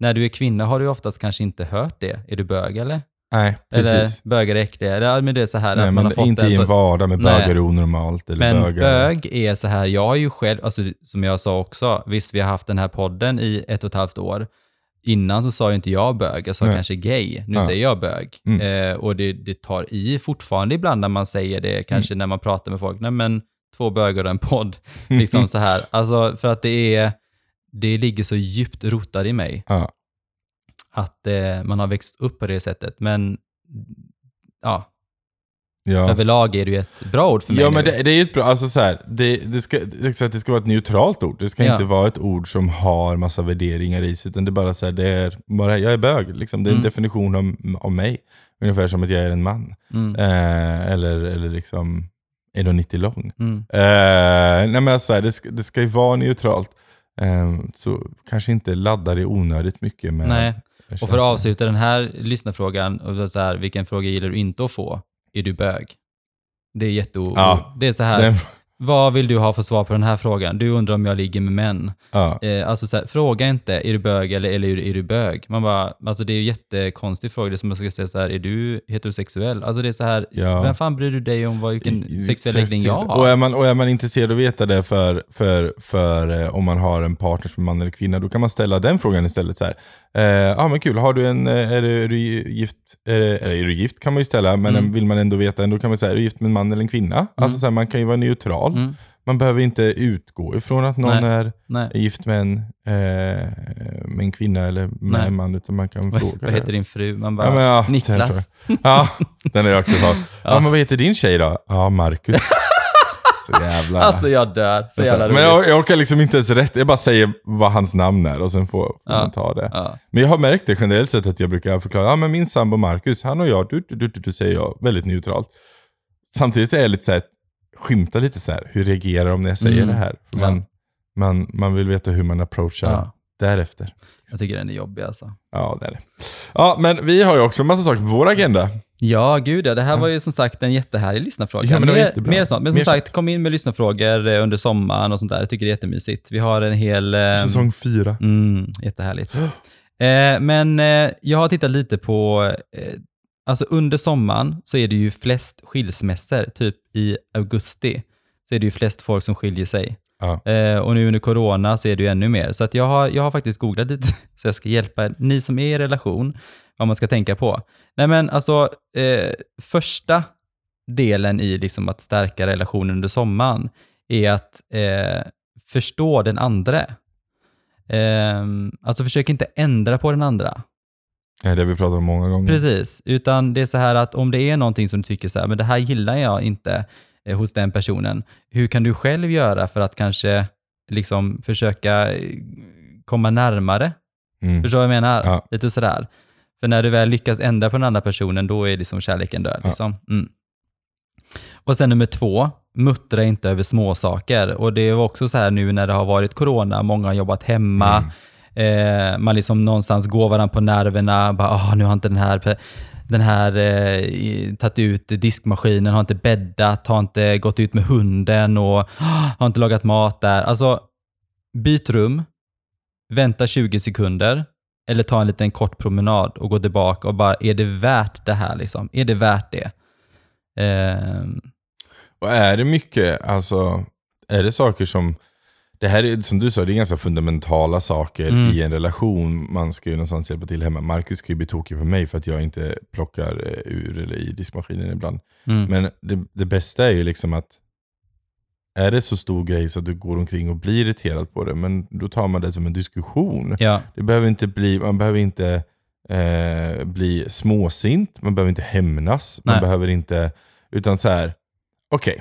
När du är kvinna har du oftast kanske inte hört det. Är du bög eller? Nej, precis. Eller bögar är äckliga? Eller, ja, men det är så här Nej, att man har fått inte det. i en så- vardag med bögar är onormalt. Eller Men bögar. bög är så här, jag har ju själv, alltså, som jag sa också, visst vi har haft den här podden i ett och ett halvt år. Innan så sa ju inte jag bög, jag sa Nej. kanske gay. Nu Ja. säger jag bög. Mm. Eh, och det, det tar i fortfarande ibland när man säger det, kanske när man pratar med folk. Nej men, två bögar och en podd. *laughs* Liksom så här. Alltså för att det är, det ligger så djupt rotat i mig. Ja. Att eh, man har växt upp på det sättet. Men ja, Ja. överlag är det ju ett bra ord för mig Ja men det, det är ju ett bra, alltså så här, det, det, ska, det, ska vara ett neutralt ord. Det ska Ja. inte vara ett ord som har massa värderingar i sig. Utan det är bara så här, det är bara, jag är bög. Liksom. Det är en Mm. definition av, av mig. Ungefär som att jag är en man. Mm. Eh, eller, eller liksom 1,90 lång. Mm. Eh, nej men alltså, det, ska, det ska ju vara neutralt. Eh, så kanske inte ladda det onödigt mycket med Nej. Och för att avsluta den här lyssnarfrågan, så här, vilken fråga gillar du inte att få? Är du bög? Det är jätteo... Ja. Det är så här, Den, vad vill du ha för svar på den här frågan? Du undrar om jag ligger med män. ja. Eh, alltså så här, fråga inte, är du bög eller, eller är, du, är du bög? Man bara, alltså det är ju jättekonstig fråga. Det är som att jag ska säga så här, är du heterosexuell? Alltså det är så här, Ja. vem fan bryr du dig om vad, vilken I- sexuell läggning jag Och har? är man, och är man intresserad av att veta det för, för, för eh, om man har en partner som är man eller kvinna, då kan man ställa den frågan istället. så här. Eh, Ja men kul, har du en, eh, är, du, är du gift? Är, är du gift kan man ju ställa, men Mm. vill man ändå veta, då kan man säga, är du gift med en man eller en kvinna? Alltså så här, man kan ju vara neutral. Mm, Man behöver inte utgå ifrån att någon Nej. är, nej. är gift med en, eh, med en kvinna eller med Nej. en man, utan man kan Vad, fråga. vad det. heter din fru? Man bara, Ja, men ja, Niklas. Ja, den har jag också fått. *laughs* Ja. Ja. men vad heter din tjej då? Ja, Marcus. *laughs* Så jävla... Alltså jag dör. Så jävla men roligt. jag, jag orkar liksom inte ens rätt. Jag bara säger vad hans namn är och sen får, får Ja. man ta det. Ja. Men jag har märkt det generellt sett att jag brukar förklara, ja men min sambo Marcus, han och jag, du, du, du, du, säger jag, väldigt neutralt. Samtidigt är jag lite så här, skymtar lite så här, hur reagerar de när jag säger Mm. det här? För Ja. man, man, man vill veta hur man approachar Ja. därefter. Jag tycker den är jobbig alltså. Ja, det är det. Ja, men vi har ju också en massa saker på vår agenda. Ja, gud ja. Det här var ju som sagt en jättehärlig lyssnarfråga. Ja, men mer, mer sånt. Men som Mer sagt, kom in med lyssnarfrågor eh, under sommaren och sånt där. Jag tycker det är jättemysigt. Vi har en hel... eh, Säsong fyra. Mm, jättehärligt. *gasps* Eh, men eh, jag har tittat lite på, eh, alltså under sommaren så är det ju flest skilsmässor, typ i augusti, så är det ju flest folk som skiljer sig. Ja. Eh, och nu under corona så är det ju ännu mer. Så att jag, har, jag har faktiskt googlat lite, *laughs* så jag ska hjälpa ni som är i relation, vad man ska tänka på. Nej men alltså, eh, första delen i liksom att stärka relationen under sommaren är att eh, förstå den andra. Eh, alltså försök inte ändra på den andra. Det är det vi pratat om många gånger. Precis, utan det är så här att om det är någonting som du tycker så här, men det här gillar jag inte eh, hos den personen, hur kan du själv göra för att kanske liksom försöka eh, komma närmare? Mm. Förstår du vad jag menar? Ja. Lite sådär. För när du väl lyckas ändra på den andra personen, då är liksom kärleken död. Ja. Liksom. Mm. Och sen nummer två, muttra inte över små saker. Och det var också så här nu när det har varit corona, många har jobbat hemma, Mm. Eh, man liksom någonstans går varandra på nerverna. Bara, oh, nu har inte den här, den här eh, tagit ut diskmaskinen, har inte bäddat, har inte gått ut med hunden och oh, har inte lagat mat där. Alltså, byt rum, vänta 20 sekunder eller ta en liten kort promenad och gå tillbaka och bara, är det värt det här liksom? Är det värt det? Eh, Och är det mycket, alltså, är det saker som, det här är som du sa, det är ganska fundamentala saker Mm. i en relation. Man ska ju någonstans hjälpa till hemma. Marcus ska ju bli tokig på mig för att jag inte plockar eh, ur eller i diskmaskinen ibland. mm. Men det, det bästa är ju liksom att är det så stor grej så att du går omkring och blir irriterad på det, men då tar man det som en diskussion. ja, Det behöver inte bli, man behöver inte eh, bli småsint, man behöver inte hämnas, man Nej. behöver inte, utan så här, okej,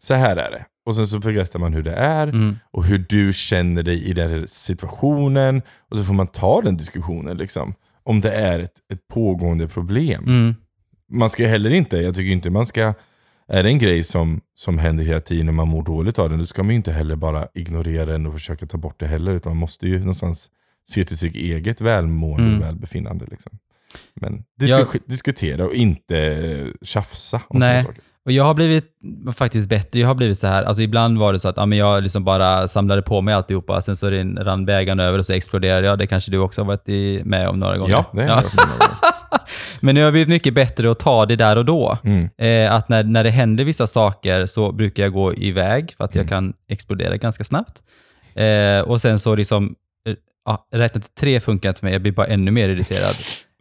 så här är det. Och sen så berättar man hur det är mm. och hur du känner dig i den här situationen. Och så får man ta den diskussionen liksom. Om det är ett, ett pågående problem. Mm. Man ska heller inte, jag tycker inte man ska, är det en grej som, som händer hela tiden och man mår dåligt av den, då ska man inte heller bara ignorera den och försöka ta bort det heller. Utan man måste ju någonstans se till sitt eget välmående Mm. och välbefinnande. Liksom. Men disku, diskutera och inte tjafsa om Nej. saker. Och jag har blivit faktiskt bättre. Jag har blivit så här, alltså ibland var det så att ja, men jag liksom bara samlade på mig alltihopa, sen så rann bägaren över och så exploderade jag. Det kanske du också har varit i, med om några gånger. Ja, det har jag gånger. *laughs* Men nu har jag blivit mycket bättre att ta det där och då. Mm. Eh, att när, när det händer vissa saker så brukar jag gå iväg för att jag Mm. kan explodera ganska snabbt. Eh, och sen så liksom, ja, räkna till tre funkar inte för mig, jag blir bara ännu mer irriterad.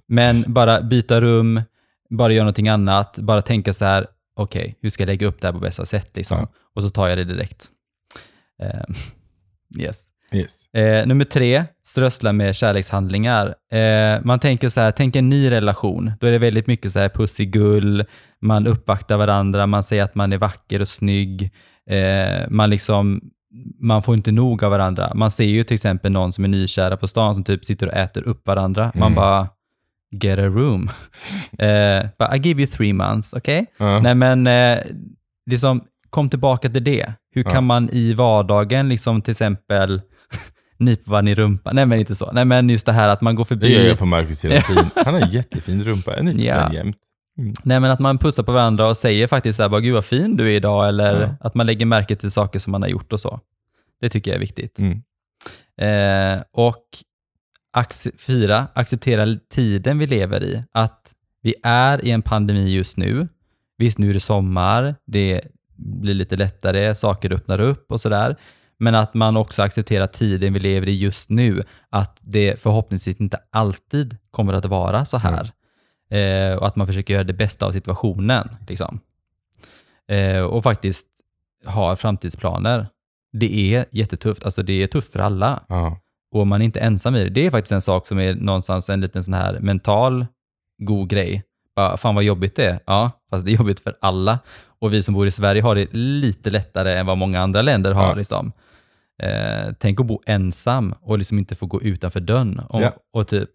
Men bara byta rum, bara göra någonting annat, bara tänka så här, okej, hur ska jag lägga upp det här på bästa sätt liksom? Ja. Och så tar jag det direkt. Eh, yes. Yes. Eh, nummer tre, strössla med kärlekshandlingar. Eh, man tänker så här, tänk en ny relation. Då är det väldigt mycket så här pussigull, man uppvaktar varandra, man säger att man är vacker och snygg. Eh, man liksom, man får inte nog av varandra. Man ser ju till exempel någon som är nykära på stan som typ sitter och äter upp varandra. Man Mm. bara, get a room. *laughs* eh, but I give you three months, okej? Ja. Nej men, eh, liksom, kom tillbaka till det. Hur kan man i vardagen liksom till exempel *laughs* nypa varandra i rumpan? Nej men inte så. Nej men just det här att man går Det gör förbi. jag på Marcus hela tiden. *laughs* Han har en jättefin rumpa, jag nyper Ja. den jämt. Nej men att man pussar på varandra och säger faktiskt så här, bara, gud vad fin du är idag, eller Ja. att man lägger märke till saker som man har gjort och så. Det tycker jag är viktigt. Mm. Eh, och fyra, acceptera tiden vi lever i. Att vi är i en pandemi just nu. Visst, nu är det sommar, det blir lite lättare, saker öppnar upp och sådär. Men att man också accepterar tiden vi lever i just nu. Att det förhoppningsvis inte alltid kommer att vara så här. Eh, och att man försöker göra det bästa av situationen. Liksom. Eh, och faktiskt ha framtidsplaner. Det är jättetufft. Alltså det är tufft för alla Ja. Och man är inte ensam i det. Det är faktiskt en sak som är någonstans en liten sån här mental god grej. Bara, fan vad jobbigt det är. Ja, fast det är jobbigt för alla. Och vi som bor i Sverige har det lite lättare än vad många andra länder har. Ja. Liksom. Eh, tänk att bo ensam och liksom inte få gå utanför dörren. Och, Ja. och typ,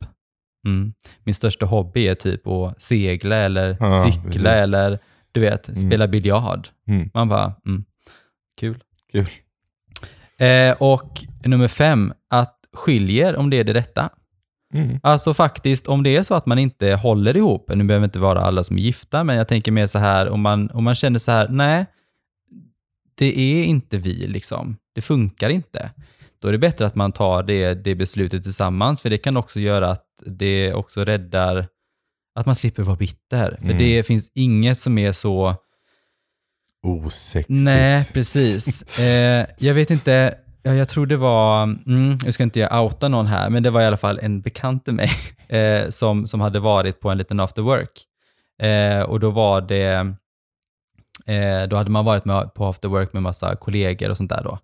mm, min största hobby är typ att segla eller Ja, cykla precis. eller du vet, spela biljard. Mm. Man bara, mm, kul. Kul. Eh, och nummer fem, att skiljer om det är det rätta. Mm. Alltså faktiskt, om det är så att man inte håller ihop, nu behöver inte vara alla som är gifta, men jag tänker mer så här, om man, om man känner så här, nej, det är inte vi liksom, det funkar inte. Då är det bättre att man tar det, det beslutet tillsammans, för det kan också göra att det också räddar, att man slipper vara bitter. För Mm. det finns inget som är så, Osexigt. Nej, precis. *laughs* Eh, jag vet inte, ja, jag tror det var, mm, jag ska inte jag outa någon här, men det var i alla fall en bekant till mig *laughs* eh, som, som hade varit på en liten after work. Eh, och då var det, eh, då hade man varit med, på after work med massa kollegor och sånt där då.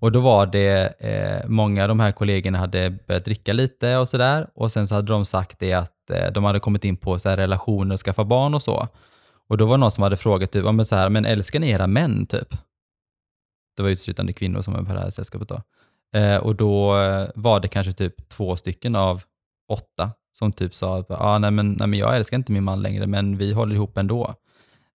Och då var det, eh, många av de här kollegorna hade börjat dricka lite och sådär. Och sen så hade de sagt det att eh, de hade kommit in på så här relationer och skaffa barn och så. Och då var det någon som hade frågat typ, ja, men så här, men älskar ni era män typ? Det var uteslutande kvinnor som var på det här sällskapet då. Eh, och då eh, var det kanske typ två stycken av åtta som typ sa att ah, nej, men, nej men jag älskar inte min man längre, men vi håller ihop ändå.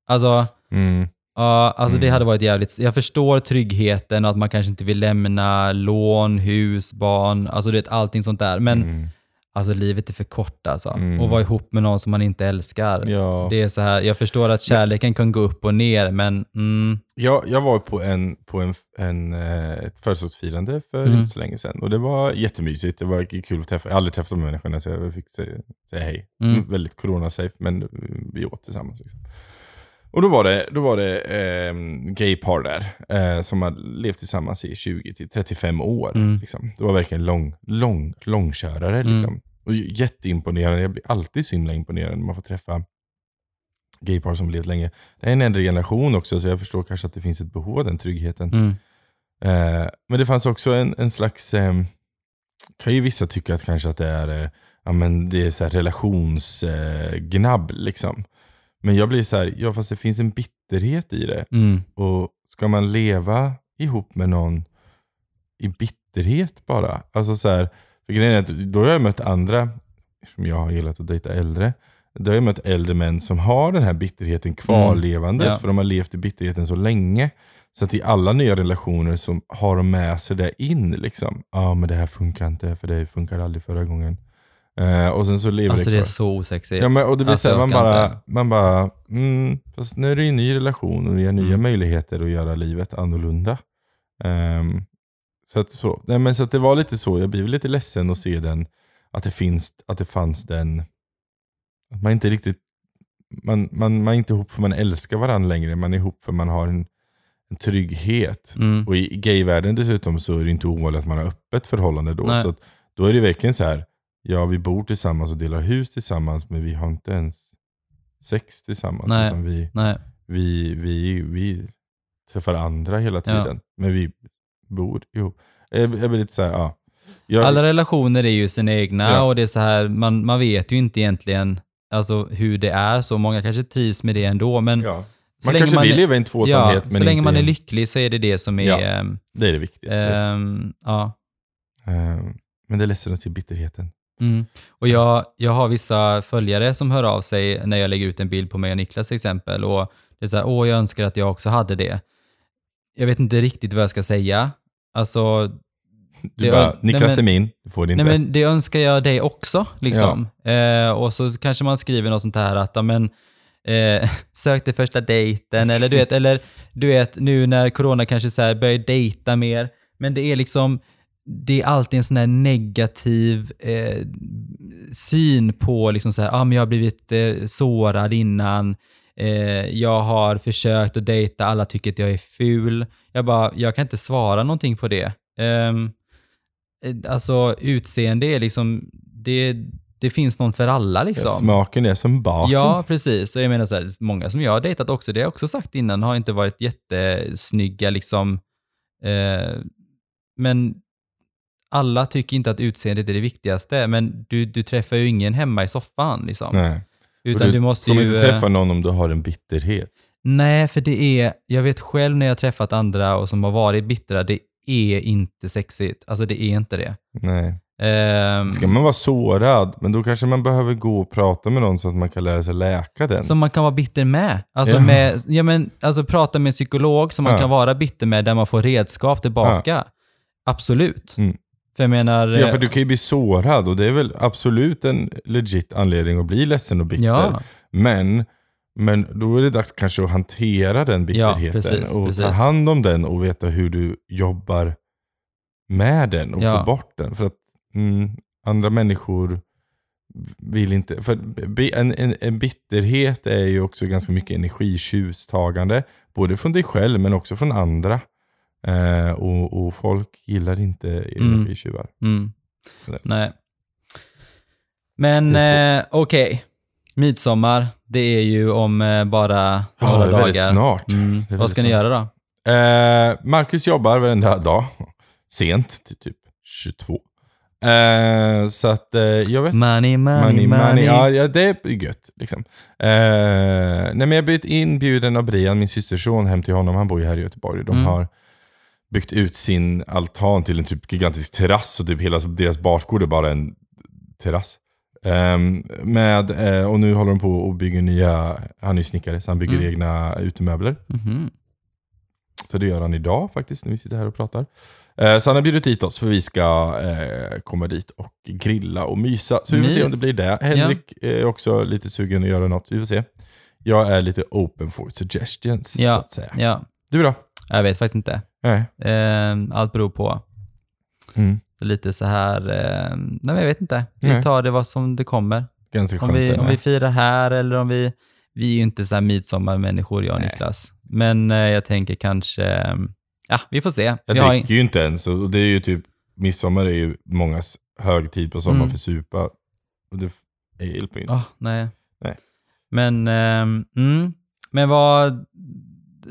Alltså, Mm. Ja, alltså det Mm. hade varit jävligt. Jag förstår tryggheten och att man kanske inte vill lämna lån, hus, barn, alltså det allting sånt där. Men Mm. Alltså livet är för kort alltså. Mm. Och vara ihop med någon som man inte älskar. Ja. Det är så här, jag förstår att kärleken kan gå upp och ner, men mm, Jag, jag var på, en, på en, en, eh, ett födelsedagsfirande för Mm. inte så länge sedan. Och det var jättemysigt. Det var kul att träffa. Jag har aldrig träffat de människorna så jag fick säga, säga hej. Mm. Väldigt corona-safe, men vi åt tillsammans. Liksom. Och då var det, då var det eh, gaypar där, eh, som hade levt tillsammans i 20-35 år. Mm. Liksom. Det var verkligen lång, lång, långkörare. Mm. Liksom. Och jätteimponerande. Jag blir alltid så himla imponerad när man får träffa gaypar som levt länge. Det är en äldre generation också, så jag förstår kanske att det finns ett behov av den tryggheten. mm, Eh, men det fanns också en, en slags, eh, kan ju vissa tycka att kanske att det är, eh, ja, men det är så relationsgnabb. Eh, liksom. Men jag blir så här, ja fast det finns en bitterhet i det. mm, Och ska man leva ihop med någon i bitterhet bara? Alltså så här, för grejen är att då har jag mött andra, som jag har gillat att dejta äldre, då har jag mött äldre män som har den här bitterheten kvarlevandes, Mm. Ja. för de har levt i bitterheten så länge. Så att i alla nya relationer så har de med sig det in. liksom. Ja men det här funkar inte, för det funkar aldrig förra gången. Eh, och sen så lever alltså det är kvar. så osexigt. Ja, men, och det blir Alltså, så här, jag man kan bara, inte. man bara mm, fast nu är det ju en ny relation och vi har nya Mm. möjligheter att göra livet annorlunda. Ehm, så, att, så, nej, men så att det var lite så, jag blir lite ledsen att se den, att det, finns, att det fanns den, att man inte riktigt, man, man, man är inte ihop för man älskar varandra längre, man är ihop för man har en, en trygghet. Mm, Och i gayvärlden dessutom så är det inte ovanligt att man har öppet förhållande då. Nej. Så att, då är det verkligen så här, ja vi bor tillsammans och delar hus tillsammans men vi har inte ens sex tillsammans. Nej. Utan vi, nej. vi, vi, vi träffar andra hela Ja. tiden. Men vi bor ihop. Jag, blir lite så här, ja. Jag, Alla relationer är ju sina egna Ja. och det är så här, man, man vet ju inte egentligen alltså, hur det är, så många kanske trivs med det ändå, men ja. Man kanske man vill leva i en tvåsamhet ja, men så länge man är en- lycklig så är det det som är... Ja. Det är det viktigaste. ehm, ja. Ehm, men det är ledsen att se bitterheten. Mm. Och jag, jag har vissa följare som hör av sig när jag lägger ut en bild på mig och Niklas till exempel. Och det är så här, åh jag önskar att jag också hade det. Jag vet inte riktigt vad jag ska säga. Alltså, Du Det- bara, nej, Niklas men- är min, du får det inte. nej men det önskar jag dig också. Liksom. Eh, och så kanske man skriver något sånt här att, ja men, eh, *laughs* sök till första dejten, eller du vet, eller du vet nu när corona kanske så här börjar dejta mer. Men det är liksom, det är alltid en sån här negativ eh, syn på liksom så här, ah, men jag har blivit eh, sårad innan, eh, jag har försökt att dejta, alla tycker att jag är ful. Jag bara, jag kan inte svara någonting på det. Eh, alltså utseende är liksom, det, det finns någon för alla liksom. Ja, smaken är som baken. Ja, precis. Och jag menar så här, många som jag har dejtat också, det har jag också sagt innan, har inte varit jättesnygga liksom. Eh, men alla tycker inte att utseendet är det viktigaste, men du, du träffar ju ingen hemma i soffan liksom. Nej. Utan Och du, måste kommer ju... inte eh, träffa någon om du har en bitterhet. Nej, för det är, jag vet själv när jag har träffat andra och som har varit bittra, det är inte sexigt. Alltså det är inte det. Nej. Ehm, Ska man vara sårad, men då kanske man behöver gå och prata med någon så att man kan lära sig läka den. Som man kan vara bitter med. Alltså, Ja. med, ja, men, alltså prata med en psykolog som man Ja. kan vara bitter med, där man får redskap tillbaka. absolut. Mm. För jag menar... Ja, för du kan ju bli sårad och det är väl absolut en legit anledning att bli ledsen och bitter. Ja. Men, men då är det dags kanske att hantera den bitterheten precis, och precis. ta hand om den och veta hur du jobbar med den och Ja. få bort den. För att mm, andra människor vill inte... För en, en, en bitterhet är ju också ganska mycket energitjuvstagande. Både från dig själv men också från andra. Eh, och, och folk gillar inte Mm. energitjuvar. Mm. Det- Nej. Men eh, okej, midsommar, det är ju om eh, bara några det är väldigt dagar. snart. Mm. Är Vad väldigt ska ni snart. göra då? Eh, Marcus jobbar varenda dag. Sent, till typ 22. Eh, så att eh, jag vet Money, money, Money, money. money. Ja, det är gött. Liksom. Eh, nej, men jag blivit inbjuden av Brian, min systerson, hem till honom. Han bor ju här i Göteborg. De Mm. har byggt ut sin altan till en typ gigantisk terrass. Och typ hela deras bakgård är bara en terrass. Ehm, med, eh, och nu håller de på och bygger nya, han är ju snickare, så han bygger Mm. egna utemöbler. Mhm. Så det gör han idag faktiskt, när vi sitter här och pratar. Eh, Så han har bjudit dit oss för vi ska eh, komma dit och grilla och mysa. Så vi får se om det blir det. Henrik är också lite sugen att göra något. Vi får se. Jag är lite open for suggestions, så Ja, att säga. ja. Du då? Jag vet faktiskt inte. Eh, allt beror på. Mm. Lite så här, eh, nej men jag vet inte. Vi Nej. tar det vad som det kommer. Ganska Om vi, om vi firar här eller om vi... Vi är ju inte så här midsommarmänniskor, jag och Nej. Niklas. Men eh, jag tänker kanske... eh, Ja, vi får se. Jag vi dricker ju inte ens. Och det är ju typ, midsommar är ju mångas högtid på sommaren Mm. för supa. Och det hjälper ju inte. Ah, nej. Nej. Men, ehm, mm, men vad...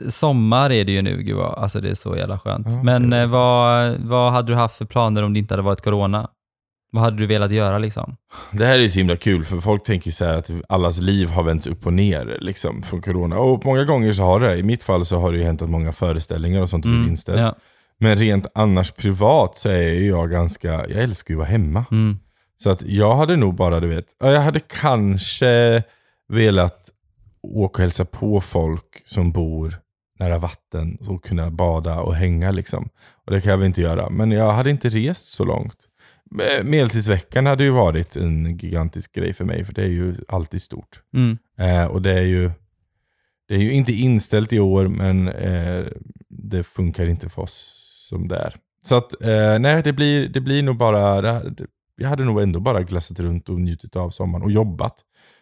Sommar är det ju nu, gud vad, alltså det är så jävla skönt. Ja, men eh, vad, vad hade du haft för planer om det inte hade varit corona? Vad hade du velat göra liksom? Det här är så himla kul, för folk tänker så här att allas liv har vänts upp och ner liksom, från corona. Och många gånger så har det. I mitt fall så har det ju hänt att många föreställningar och sånt har blivit inställt. ja. Men rent annars privat så är jag ganska, jag älskar ju att vara hemma. Mm. Så att jag hade nog bara, du vet, ja, jag hade kanske velat åka och hälsa på folk som bor nära vatten och kunna bada och hänga liksom. Och det kan jag väl inte göra. Men jag hade inte rest så långt. Me- Medeltidsveckan hade ju varit en gigantisk grej för mig, för det är ju alltid stort. Mm. Eh, och det är ju det är ju inte inställt i år, men eh, det funkar inte för oss som det är. Så att, eh, nej, det blir, det blir nog bara, det, jag hade nog ändå bara glassat runt och njutit av sommaren och jobbat.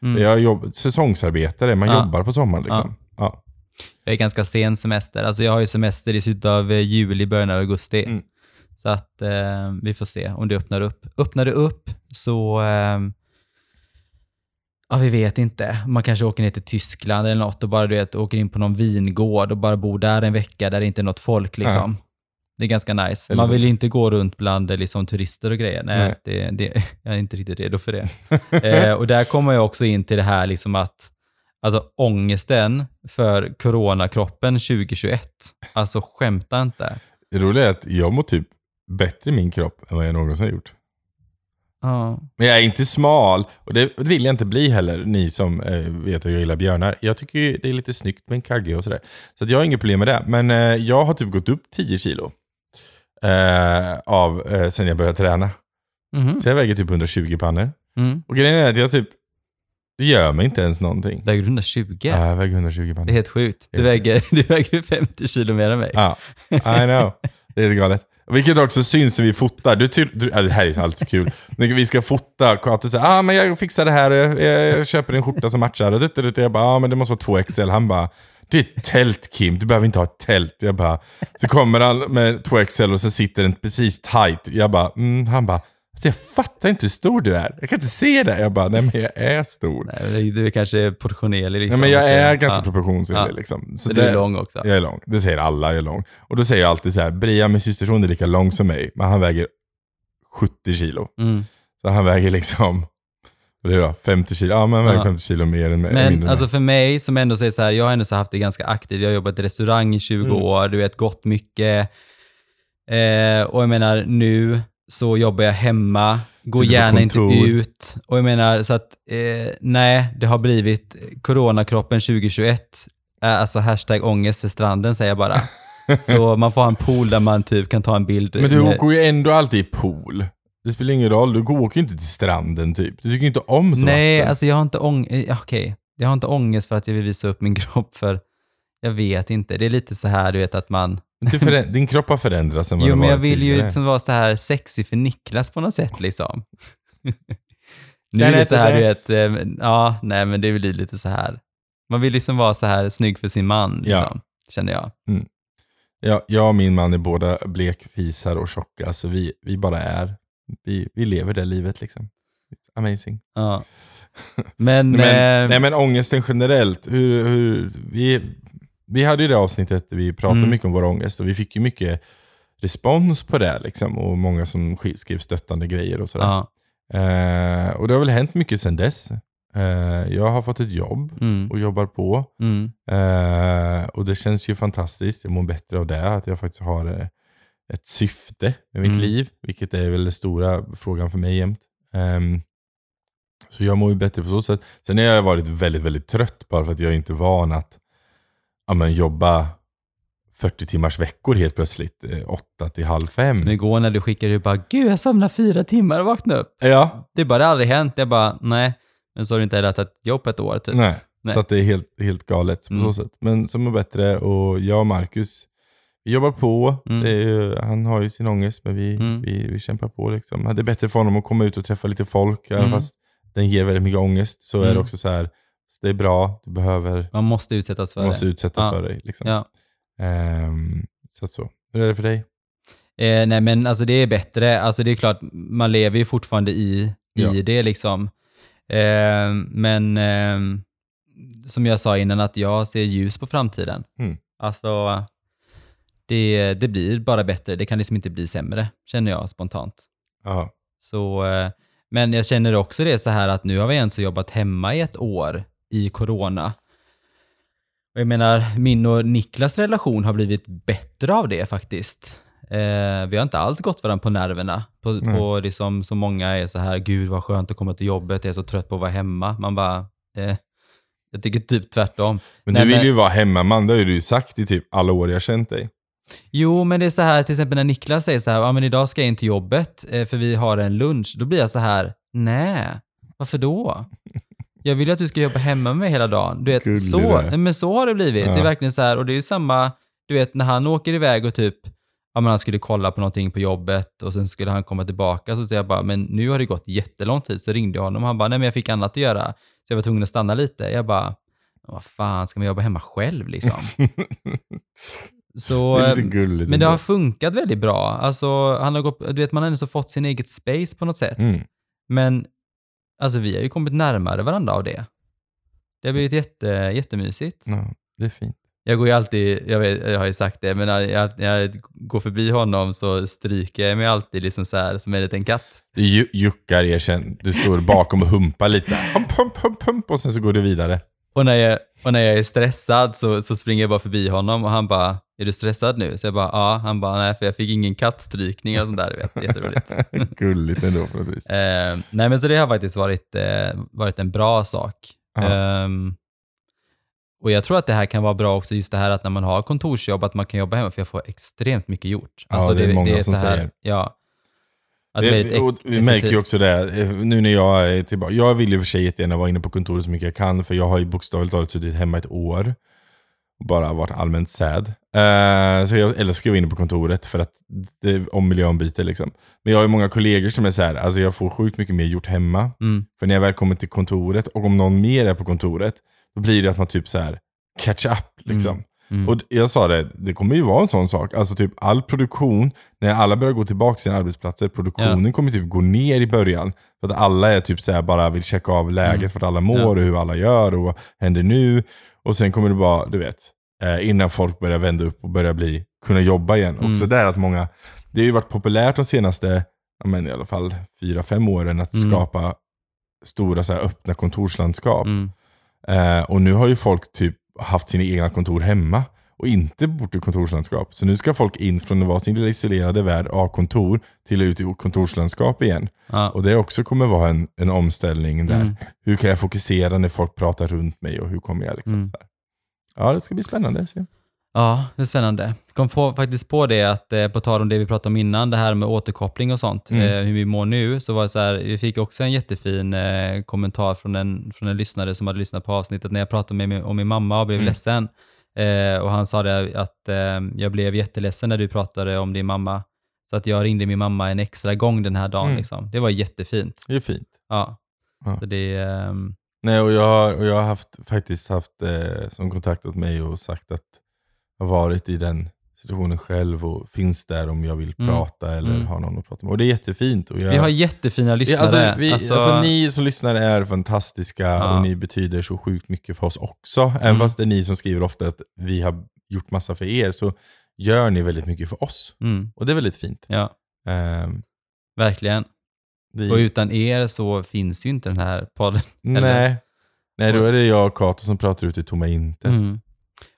Mm. Jag är jobb, säsongsarbetare, man Ja. jobbar på sommaren liksom. Ja. Jag är ganska sen semester. Alltså jag har ju semester i slutet av eh, juli, början av augusti. Mm. Så att eh, vi får se om det öppnar upp. Öppnar det upp så... Eh, ja, vi vet inte. Man kanske åker ner till Tyskland eller något och bara du vet, åker in på någon vingård och bara bor där en vecka där det inte är något folk liksom. Det är ganska nice. Man vill ju inte gå runt bland eh, liksom, turister och grejer. Nej, Nej. Det, det, *laughs* jag är inte riktigt redo för det. eh, och där kommer jag också in till det här liksom att Alltså ångesten för coronakroppen 2021. Alltså skämta inte. Det roliga är att jag mår typ bättre i min kropp än vad jag någonsin har gjort. Ja. Men jag är inte smal, och det vill jag inte bli heller, ni som eh, vet att jag gillar björnar. Jag tycker det är lite snyggt med en kagge och sådär. Så att jag har inget problem med det. Men eh, jag har typ gått upp 10 kilo eh, av, eh, sen jag började träna. Mhm. Så jag väger typ 120 pannor. Mm. Och grejen är att jag typ, det gör mig inte ens någonting. Väger du 120? Ja, jag väger 120 Det är pannor. helt sjukt. Du Helt väger, *laughs* du väger 50 kilo mer än mig. Ja, I know. Det är galet. Vilket också syns när vi fotar. Du, du, det här är alltid så kul. Vi ska fota, Kato säger ah, men jag fixar det här, jag, jag köper en skjorta som matchar. Och. Jag bara, ah, men det måste vara 2XL. Han bara, det är ett tält Kim, du behöver inte ha ett tält. Jag bara, så kommer han med 2XL och så sitter den precis tight. Jag bara, mm, han bara, alltså jag fattar inte hur stor du är. Jag kan inte se det. Jag bara, nej men jag är stor. Nej, Nej, Du är kanske proportionerlig liksom. men jag är Ja. ganska proportionsenlig Ja. liksom. Så du är lång också. Jag är lång. Det säger alla, jag är lång. Och då säger jag alltid så här, Brian, min systerson, är lika lång som mig, men han väger 70 kilo. Mm. Så han väger liksom, det då, 50 kilo? Ja, men han väger Ja. 50 kilo mer än mig. Men mindre alltså för mig som ändå säger så här, jag har ändå så haft det ganska aktivt. Jag har jobbat i restaurang i 20 Mm. år, du vet, gått mycket. Eh, och jag menar nu så jobbar jag hemma, går gärna inte ut. Och jag menar så att, eh, nej, det har blivit coronakroppen 2021. Eh, alltså hashtag ångest för stranden säger jag bara. *laughs* Så man får ha en pool där man typ kan ta en bild. Men du med- åker ju ändå alltid i pool. Det spelar ingen roll, du åker ju inte till stranden typ. Du tycker inte om så Nej, vatten. alltså jag har inte ångest. Okej, jag har inte ångest för att jag vill visa upp min *laughs* kropp för jag vet inte. Det är lite så här, du vet att man... Du *laughs* din kropp har förändrats sen vad Jo, men jag vill ju liksom vara så här sexig för Niklas på något sätt liksom. *laughs* nu är det så här, du vet, eh, ja, nej men det blir lite så här. Man vill liksom vara så här snygg för sin man, Ja. liksom, känner jag. Ja, jag och min man är båda blekfisar och tjocka, så vi, vi bara är. Vi, vi lever det livet liksom. It's amazing. Ja. *laughs* Men, Men, eh, nej men ångesten generellt, hur, hur, vi, vi hade ju det avsnittet där vi pratade Mm. mycket om vår ångest och vi fick ju mycket respons på det liksom, och många som sk- skrev stöttande grejer och sådär. ja, Eh, och det har väl hänt mycket sedan dess. Eh, jag har fått ett jobb mm, och jobbar på. mm, Eh, och det känns ju fantastiskt. Jag mår bättre av det. Att jag faktiskt har eh, ett syfte med mitt Mm. liv. Vilket är väl den stora frågan för mig jämt. Ehm, så jag mår ju bättre på så sätt. Sen har jag varit väldigt, väldigt trött bara för att jag är inte van att ja, men, jobba 40 timmars veckor helt plötsligt. Eh, 8 till halv fem. Som igår när du skickade ut bara “Gud, jag somnade fyra timmar och vaknade upp”. Ja, Det bara det har aldrig hänt. Jag bara “Nej”. Men så har du inte heller ett jobb på ett år typ. nej. Nej. Så att det är helt, helt galet på Mm. så sätt. Men som är bättre och jag och Marcus, vi jobbar på. Mm. Är han har ju sin ångest men vi, Mm. vi, vi kämpar på. Liksom. Det är bättre för honom att komma ut och träffa lite folk. Även Mm. fast den ger väldigt mycket ångest så är Mm. det också så här, så det är bra, du behöver, Man måste utsättas för du måste det. utsätta Ja. för dig. Liksom. Ja. Ehm, så att så. Hur är det för dig? Eh, nej men alltså det är bättre. Alltså det är klart, man lever ju fortfarande i, i Ja. det liksom. Eh, men eh, som jag sa innan, att jag ser ljus på framtiden. Mm. Alltså, det, det blir bara bättre. Det kan liksom inte bli sämre, känner jag spontant. Ja. Så, eh, men jag känner också det så här att nu har vi ens jobbat hemma i ett år i corona. Och jag menar, min och Niklas relation har blivit bättre av det faktiskt. Eh, vi har inte alls gått varandra på nerverna. På, på liksom, så många är så här, gud vad skönt att komma till jobbet, jag är så trött på att vara hemma. Man bara, eh, jag tycker typ tvärtom. Men Nej, du vill men- ju vara hemmaman, det har ju du sagt i typ alla år jag känt dig. Jo, men det är så här, till exempel när Niklas säger så här, ja men idag ska jag in till jobbet eh, för vi har en lunch. Då blir jag så här, nej, varför då? Jag vill ju att du ska jobba hemma med mig hela dagen. Du vet, Gullig så, men så har det blivit. Ja. Det är verkligen så här, och det är ju samma, du vet när han åker iväg och typ, ja men han skulle kolla på någonting på jobbet och sen skulle han komma tillbaka så säger jag bara, men nu har det gått jättelång tid. Så ringde jag honom och han bara, nej men jag fick annat att göra. Så jag var tvungen att stanna lite. Jag bara, vad fan, ska man jobba hemma själv liksom? *laughs* Så, det ehm, gulligt. men det har funkat väldigt bra. Alltså, han har gått, du vet, man har ändå fått sin eget space på något sätt. Mm. Men alltså, vi har ju kommit närmare varandra av det. Det har blivit jätte, jättemysigt. Ja, det är fint. Jag går ju alltid, jag, vet, jag har ju sagt det, men när jag, när jag går förbi honom så stryker jag mig alltid liksom så här som en liten katt. Du ju- juckar erkänn. Du står bakom och humpar lite så här, hump, hump, hump, hump, och sen så går du vidare. Och när jag, och när jag är stressad så, så springer jag bara förbi honom och han bara, är du stressad nu? Så jag bara, ja. Han bara, nej för jag fick ingen kattstrykning och sånt där, du vet. Jätteroligt. *laughs* Gulligt ändå på något vis. Eh, nej men så det har faktiskt varit, eh, varit en bra sak. Ehm, och jag tror att det här kan vara bra också, just det här att när man har kontorsjobb, att man kan jobba hemma, för jag får extremt mycket gjort. Alltså, Ja, det är många som så här, säger. Ja. Att det och vi märker ju också det, eh, nu när jag är tillbaka. Jag vill ju för sig jättegärna vara inne på kontoret så mycket jag kan, för jag har ju bokstavligt talat suttit hemma ett år. Och bara varit allmänt sad. Eh, så jag älskar att vara inne på kontoret för att det, om miljön byter liksom. Men jag har ju många kollegor som är så här, alltså jag får sjukt mycket mer gjort hemma. Mm, För när jag väl kommer till kontoret, och om någon mer är på kontoret, då blir det att man typ så här catch up liksom. mm, Och jag sa det, det kommer ju vara en sån sak. Alltså typ all produktion, när alla börjar gå tillbaka till sina arbetsplatser, produktionen kommer typ gå ner i början. För att alla är typ så här, bara vill checka av läget Mm. för att alla mår Ja. och hur alla gör och vad händer nu. Och sen kommer det bara, du vet, eh, innan folk börjar vända upp och börjar bli, kunna jobba igen. Mm. Också där att många, det har ju varit populärt de senaste, ja, men i alla fall fyra, fem åren att Mm. skapa stora så här, öppna kontorslandskap. mm, Eh, och nu har ju folk typ haft sina egna kontor hemma och inte bort i kontorslandskap. Så nu ska folk in från att vara sin lilla isolerade värld av kontor till ut i kontorslandskap igen. ja, Och det också kommer vara en, en omställning där. Mm. Hur kan jag fokusera när folk pratar runt mig och hur kommer jag liksom Mm. så. Ja, det ska bli spännande. att se. Ja, det är spännande. Kom på, faktiskt på det att, eh, på tal om det vi pratade om innan, det här med återkoppling och sånt, Mm. eh, hur vi mår nu, så var det så här, vi fick också en jättefin eh, kommentar från en, från en lyssnare som hade lyssnat på avsnittet när jag pratade med, min- om min mamma och blev Mm. ledsen. Eh, och han sa det att eh, jag blev jätteledsen när du pratade om din mamma. Så att jag ringde min mamma en extra gång den här dagen. Mm. Liksom. Det var jättefint. Det är fint. Ja. Ja. Så det, ehm, Nej, och jag har, och jag har haft, faktiskt haft eh, som kontaktat mig och sagt att har varit i den situationen själv och finns där om jag vill Mm. prata eller Mm. har någon att prata med. Och det är jättefint. Och jag, vi har jättefina lyssnare. Ja, alltså, vi, Alltså- alltså, ni som lyssnar är fantastiska Ja. och ni betyder så sjukt mycket för oss också. Även Mm. fast det är ni som skriver ofta att vi har gjort massa för er så gör ni väldigt mycket för oss. mm, Och det är väldigt fint. ja, Ehm, verkligen. vi, Och utan er så finns ju inte den här podden. nej, nej, då är det jag och Kato som pratar ut i tomma intet. Mm.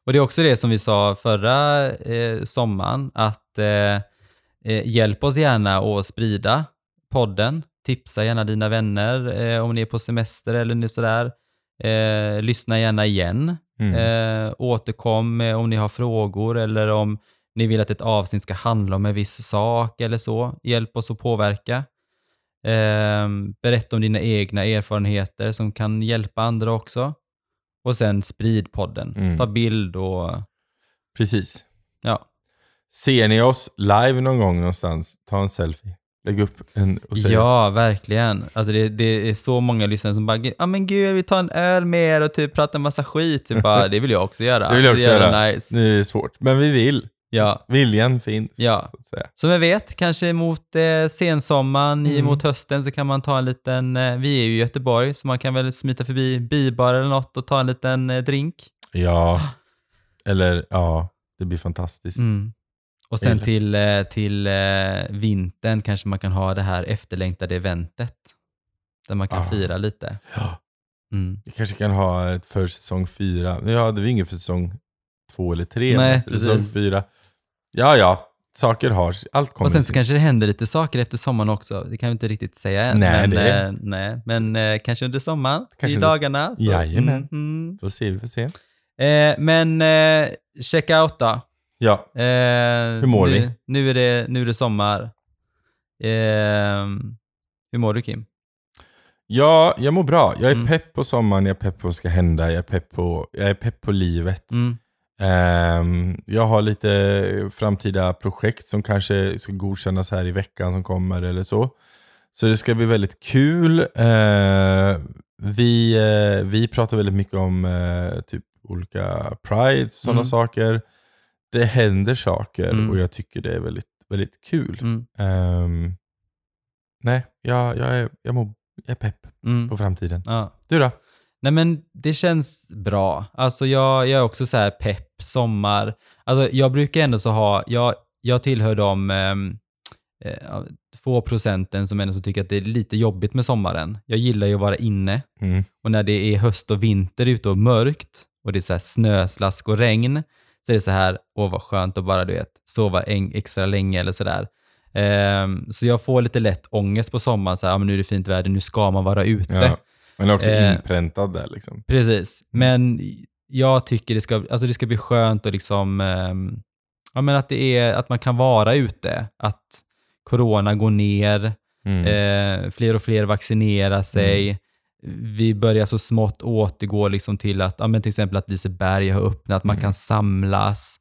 Och det är också det som vi sa förra eh, sommaren, att eh, eh, hjälp oss gärna att sprida podden. Tipsa gärna dina vänner eh, om ni är på semester eller sådär. Eh, lyssna gärna igen. Mm. Eh, återkom om ni har frågor eller om ni vill att ett avsnitt ska handla om en viss sak eller så. Hjälp oss att påverka. Eh, berätta om dina egna erfarenheter som kan hjälpa andra också. Och sen sprid podden. Mm. Ta bild och Precis. ja. Ser ni oss live någon gång någonstans, ta en selfie. Lägg upp en och säg Ja, verkligen. Alltså det, det är så många lyssnare som bara, ja men gud, jag vill ta en öl med er och typ prata en massa skit. Typ bara, *laughs* det vill jag också göra. Det vill jag också är jävla göra. Nice. Nu är det svårt, men vi vill. Ja, Viljan finns. ja. Så att säga. Som jag vet, kanske mot eh, sensommaren, Mm. mot hösten så kan man ta en liten, eh, vi är ju i Göteborg, så man kan väl smita förbi bibar eller något och ta en liten eh, drink. Ja, *gasps* eller ja, det blir fantastiskt. Mm. Och sen Eller- till, eh, till eh, vintern kanske man kan ha det här efterlängtade eventet. Där man kan Ah. fira lite. Ja. Mm. Vi kanske kan ha ett för säsong fyra. Nu hade vi inget för säsong två eller tre. Nej, Säsong fyra. Ja, ja. Saker har, allt kommer Och sen så till. kanske det händer lite saker efter sommaren också. Det kan vi inte riktigt säga än. Nej, men, det- eh, nej, men eh, kanske under sommaren, Kanske i under- dagarna. Så, Jajamän. mm, Får se, vi får se. mm. Eh, men eh, check out då. Ja, Eh, Hur mår nu, vi? Nu är det, nu är det sommar. Eh, hur mår du Kim? ja, jag mår bra. Jag är Mm. pepp på sommaren, jag är pepp på vad som ska hända, jag är pepp på, jag är pepp på livet. Mm. Ehm, jag har lite framtida projekt som kanske ska godkännas här i veckan som kommer eller så. Så det ska bli väldigt kul. Eh, vi, eh, vi pratar väldigt mycket om eh, typ olika pride, sådana Mm. saker. Det händer saker Mm. och jag tycker det är väldigt, väldigt kul. Mm. Ehm, nej, jag, jag, är, jag, mår, jag är pepp Mm. på framtiden. Ja. Du då? Nej men det känns bra. Alltså jag, jag är också så här pepp, sommar. Alltså jag brukar ändå så ha, jag, jag tillhör de ehm, eh, få procenten som ändå så tycker att det är lite jobbigt med sommaren. Jag gillar ju att vara inne Mm. och när det är höst och vinter ute och mörkt och det är så här snö, slask och regn så är det så här, åh vad skönt att bara du vet, sova en, extra länge eller sådär. Um, så jag får lite lätt ångest på sommaren, så här, ja, men nu är det fint väder, nu ska man vara ute. Ja. Men också Eh, inpräntad där liksom. Precis, men jag tycker det ska, alltså det ska bli skönt och liksom, ehm, ja men att det är, att man kan vara ute, att corona går ner, Mm. eh, fler och fler vaccinerar sig, vi börjar så smått återgå liksom till att, ja men till exempel att Liseberg har öppnat, man Mm. kan samlas,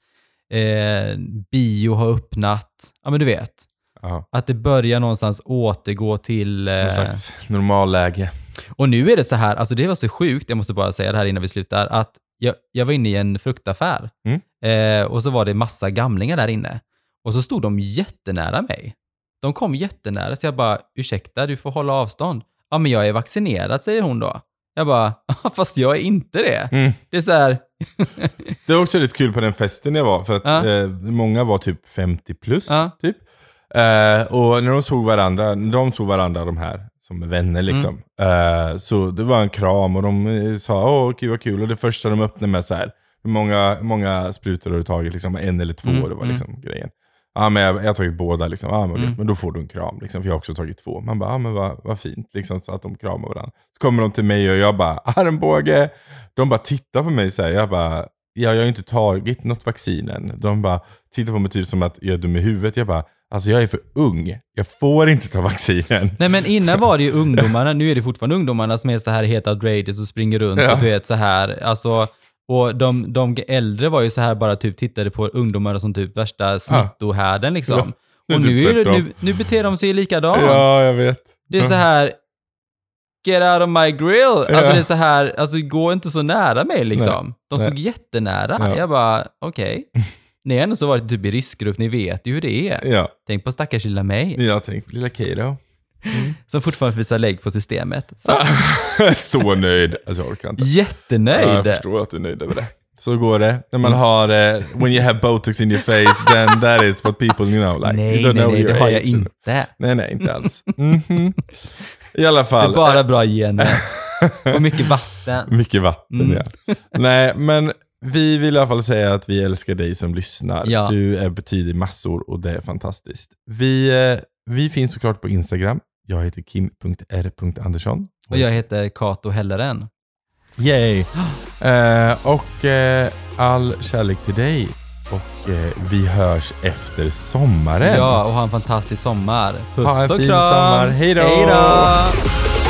eh, bio har öppnat, ja men du vet, Ja. att det börjar någonstans återgå till... Någon Eh, slags normalläge. och nu är det så här, alltså det var så sjukt, jag måste bara säga det här innan vi slutar, att jag, jag var inne i en fruktaffär Mm. eh, och så var det massa gamlingar där inne. Och så stod de jättenära mig. De kom jättenära, så jag bara, ursäkta, du får hålla avstånd. Ja, men jag är vaccinerad, säger hon då. Jag bara, "Ja, *laughs* fast jag är inte det. Mm. Det är så här, *laughs* Det var också lite kul på den festen jag var, för att Ja. eh, många var typ 50 plus. Ja. Typ. Eh, och när de såg varandra, de såg varandra de här som vänner liksom. Mm. Eh, så det var en kram och de eh, sa åh gud vad kul. Och det första de öppnade med så här, hur många, många sprutor har du tagit? Liksom, en eller två, Mm, det var mm. liksom grejen. Ja men jag, jag har tagit båda liksom. Ja men, Mm. men då får du en kram liksom, för jag har också tagit två. Man bara, ja men vad, vad fint liksom, så att de kramar varandra. Så kommer de till mig och jag bara, *laughs* armbåge. De bara tittar på mig så här, jag bara, ja, jag har ju inte tagit något vaccin än. De bara tittar på mig typ som att jag är dum i huvudet. Jag bara, alltså jag är för ung. Jag får inte ta vaccinen. Nej men innan var det ju *laughs* ungdomarna, nu är det fortfarande ungdomarna som är så här helt outrageous och springer runt Ja. och du vet så här, alltså och de, de äldre var ju så här bara typ tittade på ungdomar som typ värsta smittohärden liksom. Ja, och typ nu, är det, nu, nu beter de sig likadant. Ja, jag vet. Det är så här, get out of my grill. Alltså Ja. det är så här, alltså gå inte så nära mig liksom. De Nej. stod jättenära. Ja. Jag bara, okej. *laughs* Ni har ändå så varit typ i riskgrupp, ni vet ju hur det är. Ja, Tänk på stackars lilla mig, jag tänkte lilla Kato. som fortfarande visar lägg på systemet. Så, *laughs* så nöjd. Alltså jag orkar inte. Ja, jättenöjd. jag förstår att du är nöjd över det. Så går det. När man har, eh, when you have botox in your face, then that is what people you know like. nej, you nej, nej, det har jag inte. Nej, nej, inte alls. Mhm. I alla Det fall. är bara bra gener. *laughs* Och mycket vatten. Mycket vatten Mm. ja. Nej, men vi vill i alla fall säga att vi älskar dig som lyssnar. Ja. Du är betyder massor och det är fantastiskt. Vi, eh, vi finns såklart på Instagram. Jag heter kim.r.andersson. Och jag heter Kato Helleren. Yay! *gasps* Eh, och eh, all kärlek till dig. Och eh, vi hörs efter sommaren. Ja, och ha en fantastisk sommar. Puss Ha en och fin kram. sommar. Hej då. Hej då.